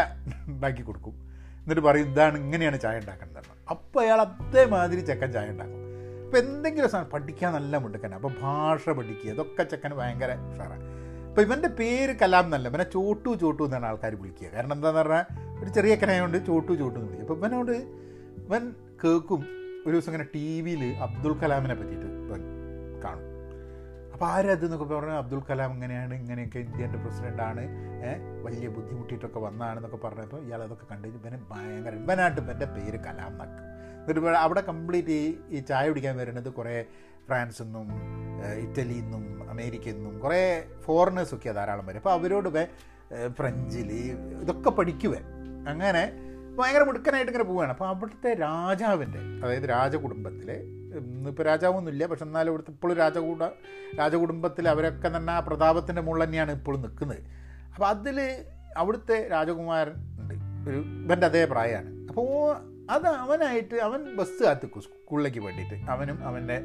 ഉണ്ടാക്കി കൊടുക്കും. എന്നിട്ട് പറയും ഇതാണ് ഇങ്ങനെയാണ് ചായ ഉണ്ടാക്കേണ്ടത് അപ്പോൾ അയാൾ അതേമാതിരി ചെക്കൻ ചായ ഉണ്ടാക്കും. അപ്പോൾ എന്തെങ്കിലും സാധനം പഠിക്കാൻ നല്ല മുണ്ടക്കന അപ്പോൾ ഭാഷ പഠിക്കുക ഇതൊക്കെ ചെക്കൻ ഭയങ്കര ഉഷാറാണ് അപ്പോൾ ഇവന്റെ പേര് കലാം എന്നല്ല ഇവനെ ചോട്ടു ചോട്ടു എന്നാണ് ആൾക്കാർ വിളിക്കുക. കാരണം എന്താണെന്ന് പറഞ്ഞാൽ ഒരു ചെറിയ കനായതുകൊണ്ട് ചോട്ടു ചോട്ടു എന്ന് വിളിക്കും. അപ്പോൾ ഇവനോട് ഇവൻ കേൾക്കും ഒരു ദിവസം ഇങ്ങനെ ടി വിയിൽ അബ്ദുൽ കലാമിനെ പറ്റിയിട്ട് കാണും. അപ്പോൾ ആരത് എന്നൊക്കെ പറഞ്ഞാൽ അബ്ദുൽ കലാം ഇങ്ങനെയാണ് ഇങ്ങനെയൊക്കെ ഇന്ത്യന്റെ പ്രസിഡന്റാണ് വലിയ ബുദ്ധിമുട്ടിയിട്ടൊക്കെ വന്നതാണെന്നൊക്കെ പറഞ്ഞപ്പോൾ ഇയാൾ അതൊക്കെ കണ്ടു ഇവന് ഭയങ്കര ഇവനായിട്ട് ഇവന്റെ പേര് കലാം എന്നൊക്കെ. എന്നിട്ട് അവിടെ കംപ്ലീറ്റ് ഈ ഈ ചായ കുടിക്കാൻ വരുന്നത് കുറേ ഫ്രാൻസിൽ നിന്നും ഇറ്റലിയിൽ നിന്നും അമേരിക്കയിൽ നിന്നും കുറേ ഫോറിനേഴ്സൊക്കെ ധാരാളം വരും. അപ്പോൾ അവരോട് ഫ്രഞ്ചിൽ ഇതൊക്കെ പഠിക്കുവേ അങ്ങനെ ഭയങ്കര മുടുക്കനായിട്ട് ഇങ്ങനെ പോവുകയാണ്. അപ്പോൾ അവിടുത്തെ രാജാവിന്റെ അതായത് രാജകുടുംബത്തിലെ ഇന്നിപ്പോൾ രാജാവൊന്നുമില്ല പക്ഷെ എന്നാലും ഇവിടുത്തെ ഇപ്പോഴും രാജകൂട രാജകുടുംബത്തിൽ അവരൊക്കെ തന്നെ ആ പ്രതാപത്തിന്റെ മുകളിൽ തന്നെയാണ് ഇപ്പോഴും നിൽക്കുന്നത്. അപ്പോൾ അതിൽ അവിടുത്തെ രാജകുമാരൻ ഉണ്ട്. ഒരു ഇവന്റെ അതേ പ്രായമാണ്. അപ്പോൾ അത് അവനായിട്ട് അവൻ ബസ് കാത്തിക്കും സ്കൂളിലേക്ക് വേണ്ടിയിട്ട്. അവനും അവന്റെ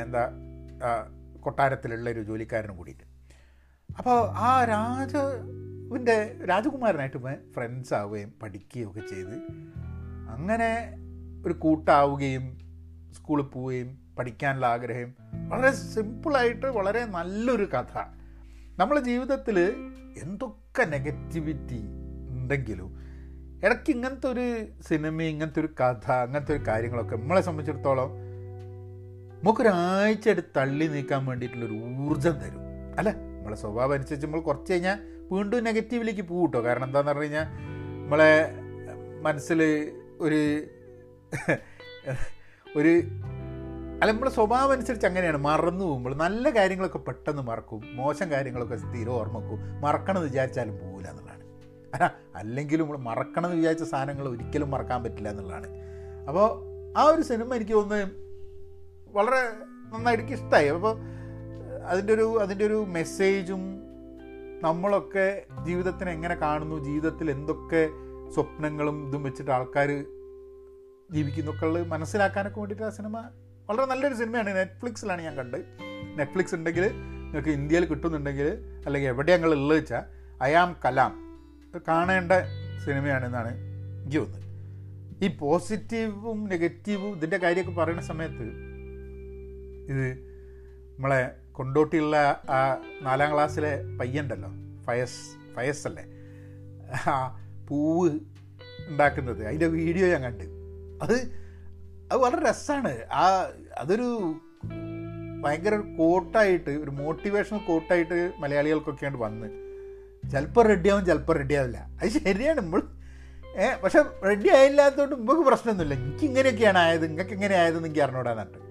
എന്താ കൊട്ടാരത്തിലുള്ള ഒരു ജോലിക്കാരനും കൂടിയിട്ട്. അപ്പോൾ ആ രാജവിന്റെ രാജകുമാരനായിട്ട് ഇവൻ ഫ്രണ്ട്സ് ആവുകയും പഠിക്കുകയും ഒക്കെ ചെയ്ത് അങ്ങനെ ഒരു കൂട്ടാവുകയും സ്കൂളിൽ പോവുകയും പഠിക്കാനുള്ള ആഗ്രഹം. വളരെ സിമ്പിളായിട്ട് വളരെ നല്ലൊരു കഥ. നമ്മളെ ജീവിതത്തിൽ എന്തൊക്കെ നെഗറ്റിവിറ്റി ഉണ്ടെങ്കിലും ഇടയ്ക്ക് ഇങ്ങനത്തെ ഒരു സിനിമ ഇങ്ങനത്തെ ഒരു കഥ അങ്ങനത്തെ ഒരു കാര്യങ്ങളൊക്കെ നമ്മളെ സംബന്ധിച്ചിടത്തോളം നമുക്കൊരാഴ്ച എടുത്ത് തള്ളി നീക്കാൻ വേണ്ടിയിട്ടുള്ളൊരു ഊർജം തരും. അല്ലേ? നമ്മളെ സ്വഭാവം അനുസരിച്ച് നമ്മൾ കുറച്ച് കഴിഞ്ഞാൽ വീണ്ടും നെഗറ്റീവിലേക്ക് പോകും കേട്ടോ കാരണം എന്താണെന്ന് പറഞ്ഞു കഴിഞ്ഞാൽ നമ്മളെ മനസ്സിൽ ഒരു (laughs) ഒരു അല്ല നമ്മുടെ സ്വഭാവം അനുസരിച്ച് അങ്ങനെയാണ്. മറന്നു പോകുമ്പോൾ നല്ല കാര്യങ്ങളൊക്കെ പെട്ടെന്ന് മറക്കും. മോശം കാര്യങ്ങളൊക്കെ സ്ഥിരം ഓർമ്മക്കും. മറക്കണം എന്ന് വിചാരിച്ചാലും പോകില്ല എന്നുള്ളതാണ്. അല്ല അല്ലെങ്കിലും നമ്മൾ മറക്കണം എന്ന് വിചാരിച്ച സാധനങ്ങൾ ഒരിക്കലും മറക്കാൻ പറ്റില്ല എന്നുള്ളതാണ്. അപ്പോൾ ആ ഒരു സിനിമ എനിക്ക് തോന്നുന്നത് വളരെ നന്നായിട്ട് എനിക്ക് ഇഷ്ടമായി അപ്പോൾ അതിന്റെ ഒരു അതിന്റെ ഒരു മെസ്സേജും നമ്മളൊക്കെ ജീവിതത്തിനെ എങ്ങനെ കാണുന്നു? ജീവിതത്തിൽ എന്തൊക്കെ സ്വപ്നങ്ങളും ഇതും വെച്ചിട്ട് ആൾക്കാർ ജീവിക്കുന്നൊക്കെ ഉള്ളത് മനസ്സിലാക്കാനൊക്കെ വേണ്ടിയിട്ട് ആ സിനിമ വളരെ നല്ലൊരു സിനിമയാണ്. നെറ്റ്ഫ്ലിക്സിലാണ് ഞാൻ കണ്ടത്. നെറ്റ്ഫ്ലിക്സ് ഉണ്ടെങ്കിൽ നിങ്ങൾക്ക് ഇന്ത്യയിൽ കിട്ടുന്നുണ്ടെങ്കിൽ അല്ലെങ്കിൽ എവിടെ ഞങ്ങൾ ഉള്ളത് വെച്ചാൽ അയാം കലാം. കാണേണ്ട സിനിമയാണെന്നാണ് എനിക്ക് തോന്നുന്നത്. ഈ പോസിറ്റീവും നെഗറ്റീവും ഇതിന്റെ കാര്യമൊക്കെ പറയുന്ന സമയത്ത് ഇത് നമ്മളെ കൊണ്ടോട്ടിയുള്ള ആ നാലാം ക്ലാസ്സിലെ പയ്യണ്ടല്ലോ ഫയസ് ഫയസ് അല്ലേ ആ പൂവ് ഉണ്ടാക്കുന്നത് അതിന്റെ വീഡിയോ ഞാൻ കണ്ട്. അത് അത് വളരെ രസമാണ് ആ അതൊരു ഭയങ്കര ഒരു കോട്ടായിട്ട് ഒരു മോട്ടിവേഷണൽ കോട്ടായിട്ട് മലയാളികൾക്കൊക്കെയാണ് വന്ന്. ചിലപ്പോൾ റെഡിയാവും ചിലപ്പോൾ റെഡിയാവില്ല അത് ശരിയാണ് നമ്മൾ ഏഹ് പക്ഷെ റെഡി ആയില്ലാത്തതുകൊണ്ട് നമുക്ക് പ്രശ്നമൊന്നുമില്ല. എനിക്ക് ഇങ്ങനെയൊക്കെയാണ് ആയത് നിങ്ങൾക്ക് എങ്ങനെ ആയതെന്ന് എനിക്ക്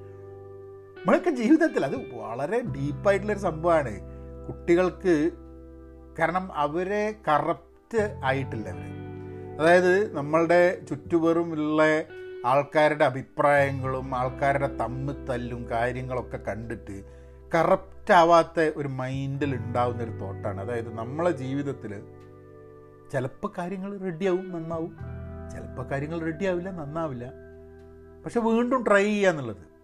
നമ്മളൊക്കെ ജീവിതത്തിൽ അത് വളരെ ഡീപ്പായിട്ടുള്ളൊരു സംഭവമാണ് കുട്ടികൾക്ക് കാരണം അവരെ കറപ്റ്റ് ആയിട്ടില്ല അവർ അതായത് നമ്മളുടെ ചുറ്റുപുറമുള്ള ആൾക്കാരുടെ അഭിപ്രായങ്ങളും ആൾക്കാരുടെ തമ്മിത്തല്ലും കാര്യങ്ങളൊക്കെ കണ്ടിട്ട് കറപ്റ്റ് ആവാത്ത ഒരു മൈൻഡിൽ ഉണ്ടാവുന്ന ഒരു തോട്ടാണ്. അതായത് നമ്മളെ ജീവിതത്തിൽ ചിലപ്പോൾ കാര്യങ്ങൾ റെഡിയാവും നന്നാവും. ചിലപ്പോൾ കാര്യങ്ങൾ റെഡിയാവില്ല നന്നാവില്ല. പക്ഷെ വീണ്ടും ട്രൈ ചെയ്യുക എന്നുള്ളത്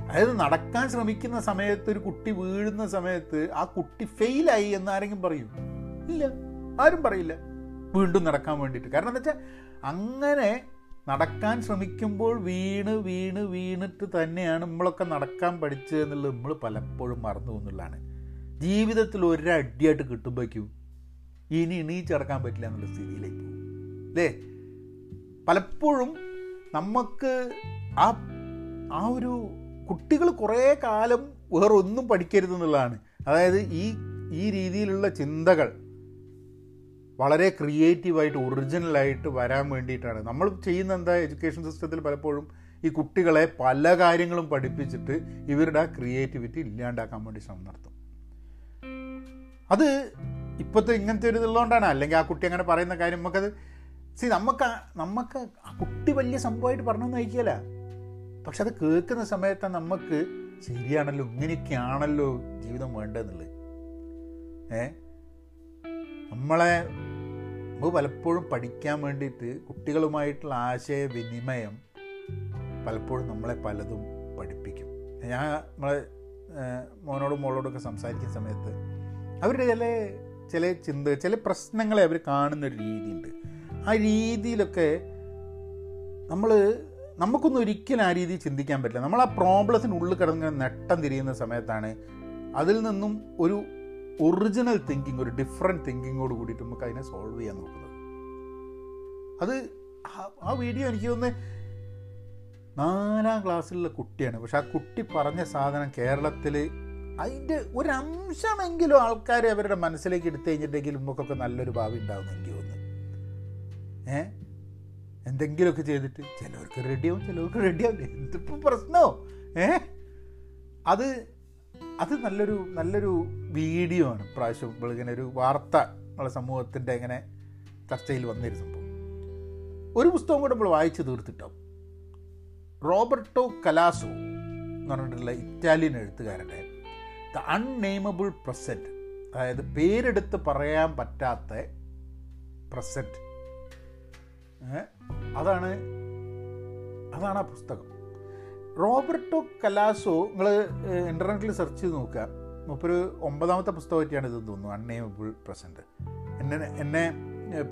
അതായത് നടക്കാൻ ശ്രമിക്കുന്ന സമയത്ത് ഒരു കുട്ടി വീഴുന്ന സമയത്ത് ആ കുട്ടി ഫെയിലായി എന്ന് ആരെങ്കിലും പറയും? ഇല്ല. ആരും പറയില്ല. വീണ്ടും നടക്കാൻ വേണ്ടിയിട്ട്. കാരണം എന്താ വെച്ചാൽ അങ്ങനെ നടക്കാൻ ശ്രമിക്കുമ്പോൾ വീണ് വീണ് വീണിട്ട് തന്നെയാണ് നമ്മളൊക്കെ നടക്കാൻ പഠിച്ചത് എന്നുള്ളത് നമ്മൾ പലപ്പോഴും മറന്നു പോകുന്നുള്ളതാണ്. ജീവിതത്തിൽ ഒരടിയായിട്ട് കിട്ടുമ്പോഴേക്കും ഇനി എണീച്ചടക്കാൻ പറ്റില്ല എന്നുള്ള സ്ഥിതിയിലേക്ക് അല്ലേ? പലപ്പോഴും നമുക്ക് ആ ആ ഒരു കുട്ടികൾ കുറേ കാലം വേറെ ഒന്നും പഠിക്കരുതെന്നുള്ളതാണ് അതായത് ഈ ഈ രീതിയിലുള്ള ചിന്തകൾ വളരെ ക്രിയേറ്റീവായിട്ട് ഒറിജിനലായിട്ട് വരാൻ വേണ്ടിയിട്ടാണ്. നമ്മൾ ചെയ്യുന്ന എന്താ എഡ്യൂക്കേഷൻ സിസ്റ്റത്തിൽ പലപ്പോഴും ഈ കുട്ടികളെ പല കാര്യങ്ങളും പഠിപ്പിച്ചിട്ട് ഇവരുടെ ആ ക്രിയേറ്റിവിറ്റി ഇല്ലാണ്ടാക്കാൻ വേണ്ടി ശ്രമം നടത്തും. അത് ഇപ്പോഴത്തെ ഇങ്ങനത്തെ ഒരു ഇതുള്ളതുകൊണ്ടാണ്. അല്ലെങ്കിൽ ആ കുട്ടി അങ്ങനെ പറയുന്ന കാര്യം നമുക്കത് സി നമുക്ക് നമുക്ക് ആ കുട്ടി വലിയ സംഭവമായിട്ട് പറഞ്ഞു നയിക്കല പക്ഷെ അത് കേൾക്കുന്ന സമയത്ത് നമുക്ക് ശരിയാണല്ലോ ഇങ്ങനെയൊക്കെയാണല്ലോ ജീവിതം വേണ്ടതെന്നുള്ളത്. ഏ? നമ്മളെ നമുക്ക് പലപ്പോഴും പഠിക്കാൻ വേണ്ടിയിട്ട് കുട്ടികളുമായിട്ടുള്ള ആശയവിനിമയം പലപ്പോഴും നമ്മളെ പലതും പഠിപ്പിക്കും. ഞാൻ നമ്മളെ മോനോടും മോളോടൊക്കെ സംസാരിക്കുന്ന സമയത്ത് അവരുടെ ചില ചില ചിന്ത ചില പ്രശ്നങ്ങളെ അവർ കാണുന്ന കാണുന്നൊരു രീതിയുണ്ട്. ആ രീതിയിലൊക്കെ നമ്മൾ നമുക്കൊന്നും ഒരിക്കലും ആ രീതിയിൽ ചിന്തിക്കാൻ പറ്റില്ല. നമ്മൾ ആ പ്രോബ്ലത്തിനുള്ളിൽ കിടന്ന് നെട്ടം തിരിയുന്ന സമയത്താണ് അതിൽ നിന്നും ഒരു ഒറിജിനൽ തിങ്കിങ് ഒരു ഡിഫറെന്റ് തിങ്കിങ്ങോട് കൂടിയിട്ട് നമുക്ക് അതിനെ സോൾവ് ചെയ്യാൻ നോക്കുന്നത്. അത് ആ വീഡിയോ എനിക്ക് തോന്നുന്നത് നാലാം ക്ലാസ്സിലുള്ള കുട്ടിയാണ്. പക്ഷെ ആ കുട്ടി പറഞ്ഞ സാധനം കേരളത്തിൽ അതിന്റെ ഒരംശമെങ്കിലും ആൾക്കാർ അവരുടെ മനസ്സിലേക്ക് എടുത്തു കഴിഞ്ഞിട്ടെങ്കിലും നമുക്കൊക്കെ നല്ലൊരു ഭാവി ഉണ്ടാവും എനിക്ക് തോന്നുന്നു. ഏ? എന്തെങ്കിലുമൊക്കെ ചെയ്തിട്ട് ചിലവർക്ക് റെഡിയാവും ചിലവർക്ക് റെഡിയാവില്ല എന്തിപ്പോൾ പ്രശ്നമോ ഏ? അത് അത് നല്ലൊരു നല്ലൊരു വീഡിയോ ആണ്. പ്രാവശ്യം ഇങ്ങനെ ഒരു വാർത്ത നമ്മളെ സമൂഹത്തിന്റെ ഇങ്ങനെ ചർച്ചയിൽ വന്നൊരു സംഭവം ഒരു പുസ്തകം കൂടെ നമ്മൾ വായിച്ചു തീർത്തിട്ടോ. റോബർട്ടോ കലാസോ എന്ന് പറഞ്ഞിട്ടുള്ള ഇറ്റാലിയൻ എഴുത്തുകാരന്റെ ദ അൺനെയിമബിൾ പ്രസന്റ് അതായത് പേരെടുത്ത് പറയാൻ പറ്റാത്ത പ്രസന്റ്? അതാണ് അതാണ് ആ പുസ്തകം. റോബർട്ടോ കലാസോ നിങ്ങൾ ഇന്റർനെറ്റിൽ സെർച്ച് ചെയ്ത് നോക്കുക. മുപ്പൊരു ഒമ്പതാമത്തെ പുസ്തകമായിട്ടാണ് ഇതെന്ന് തോന്നുന്നു അൺനെയിമബിൾ പ്രസന്റ് എന്നെ എന്നെ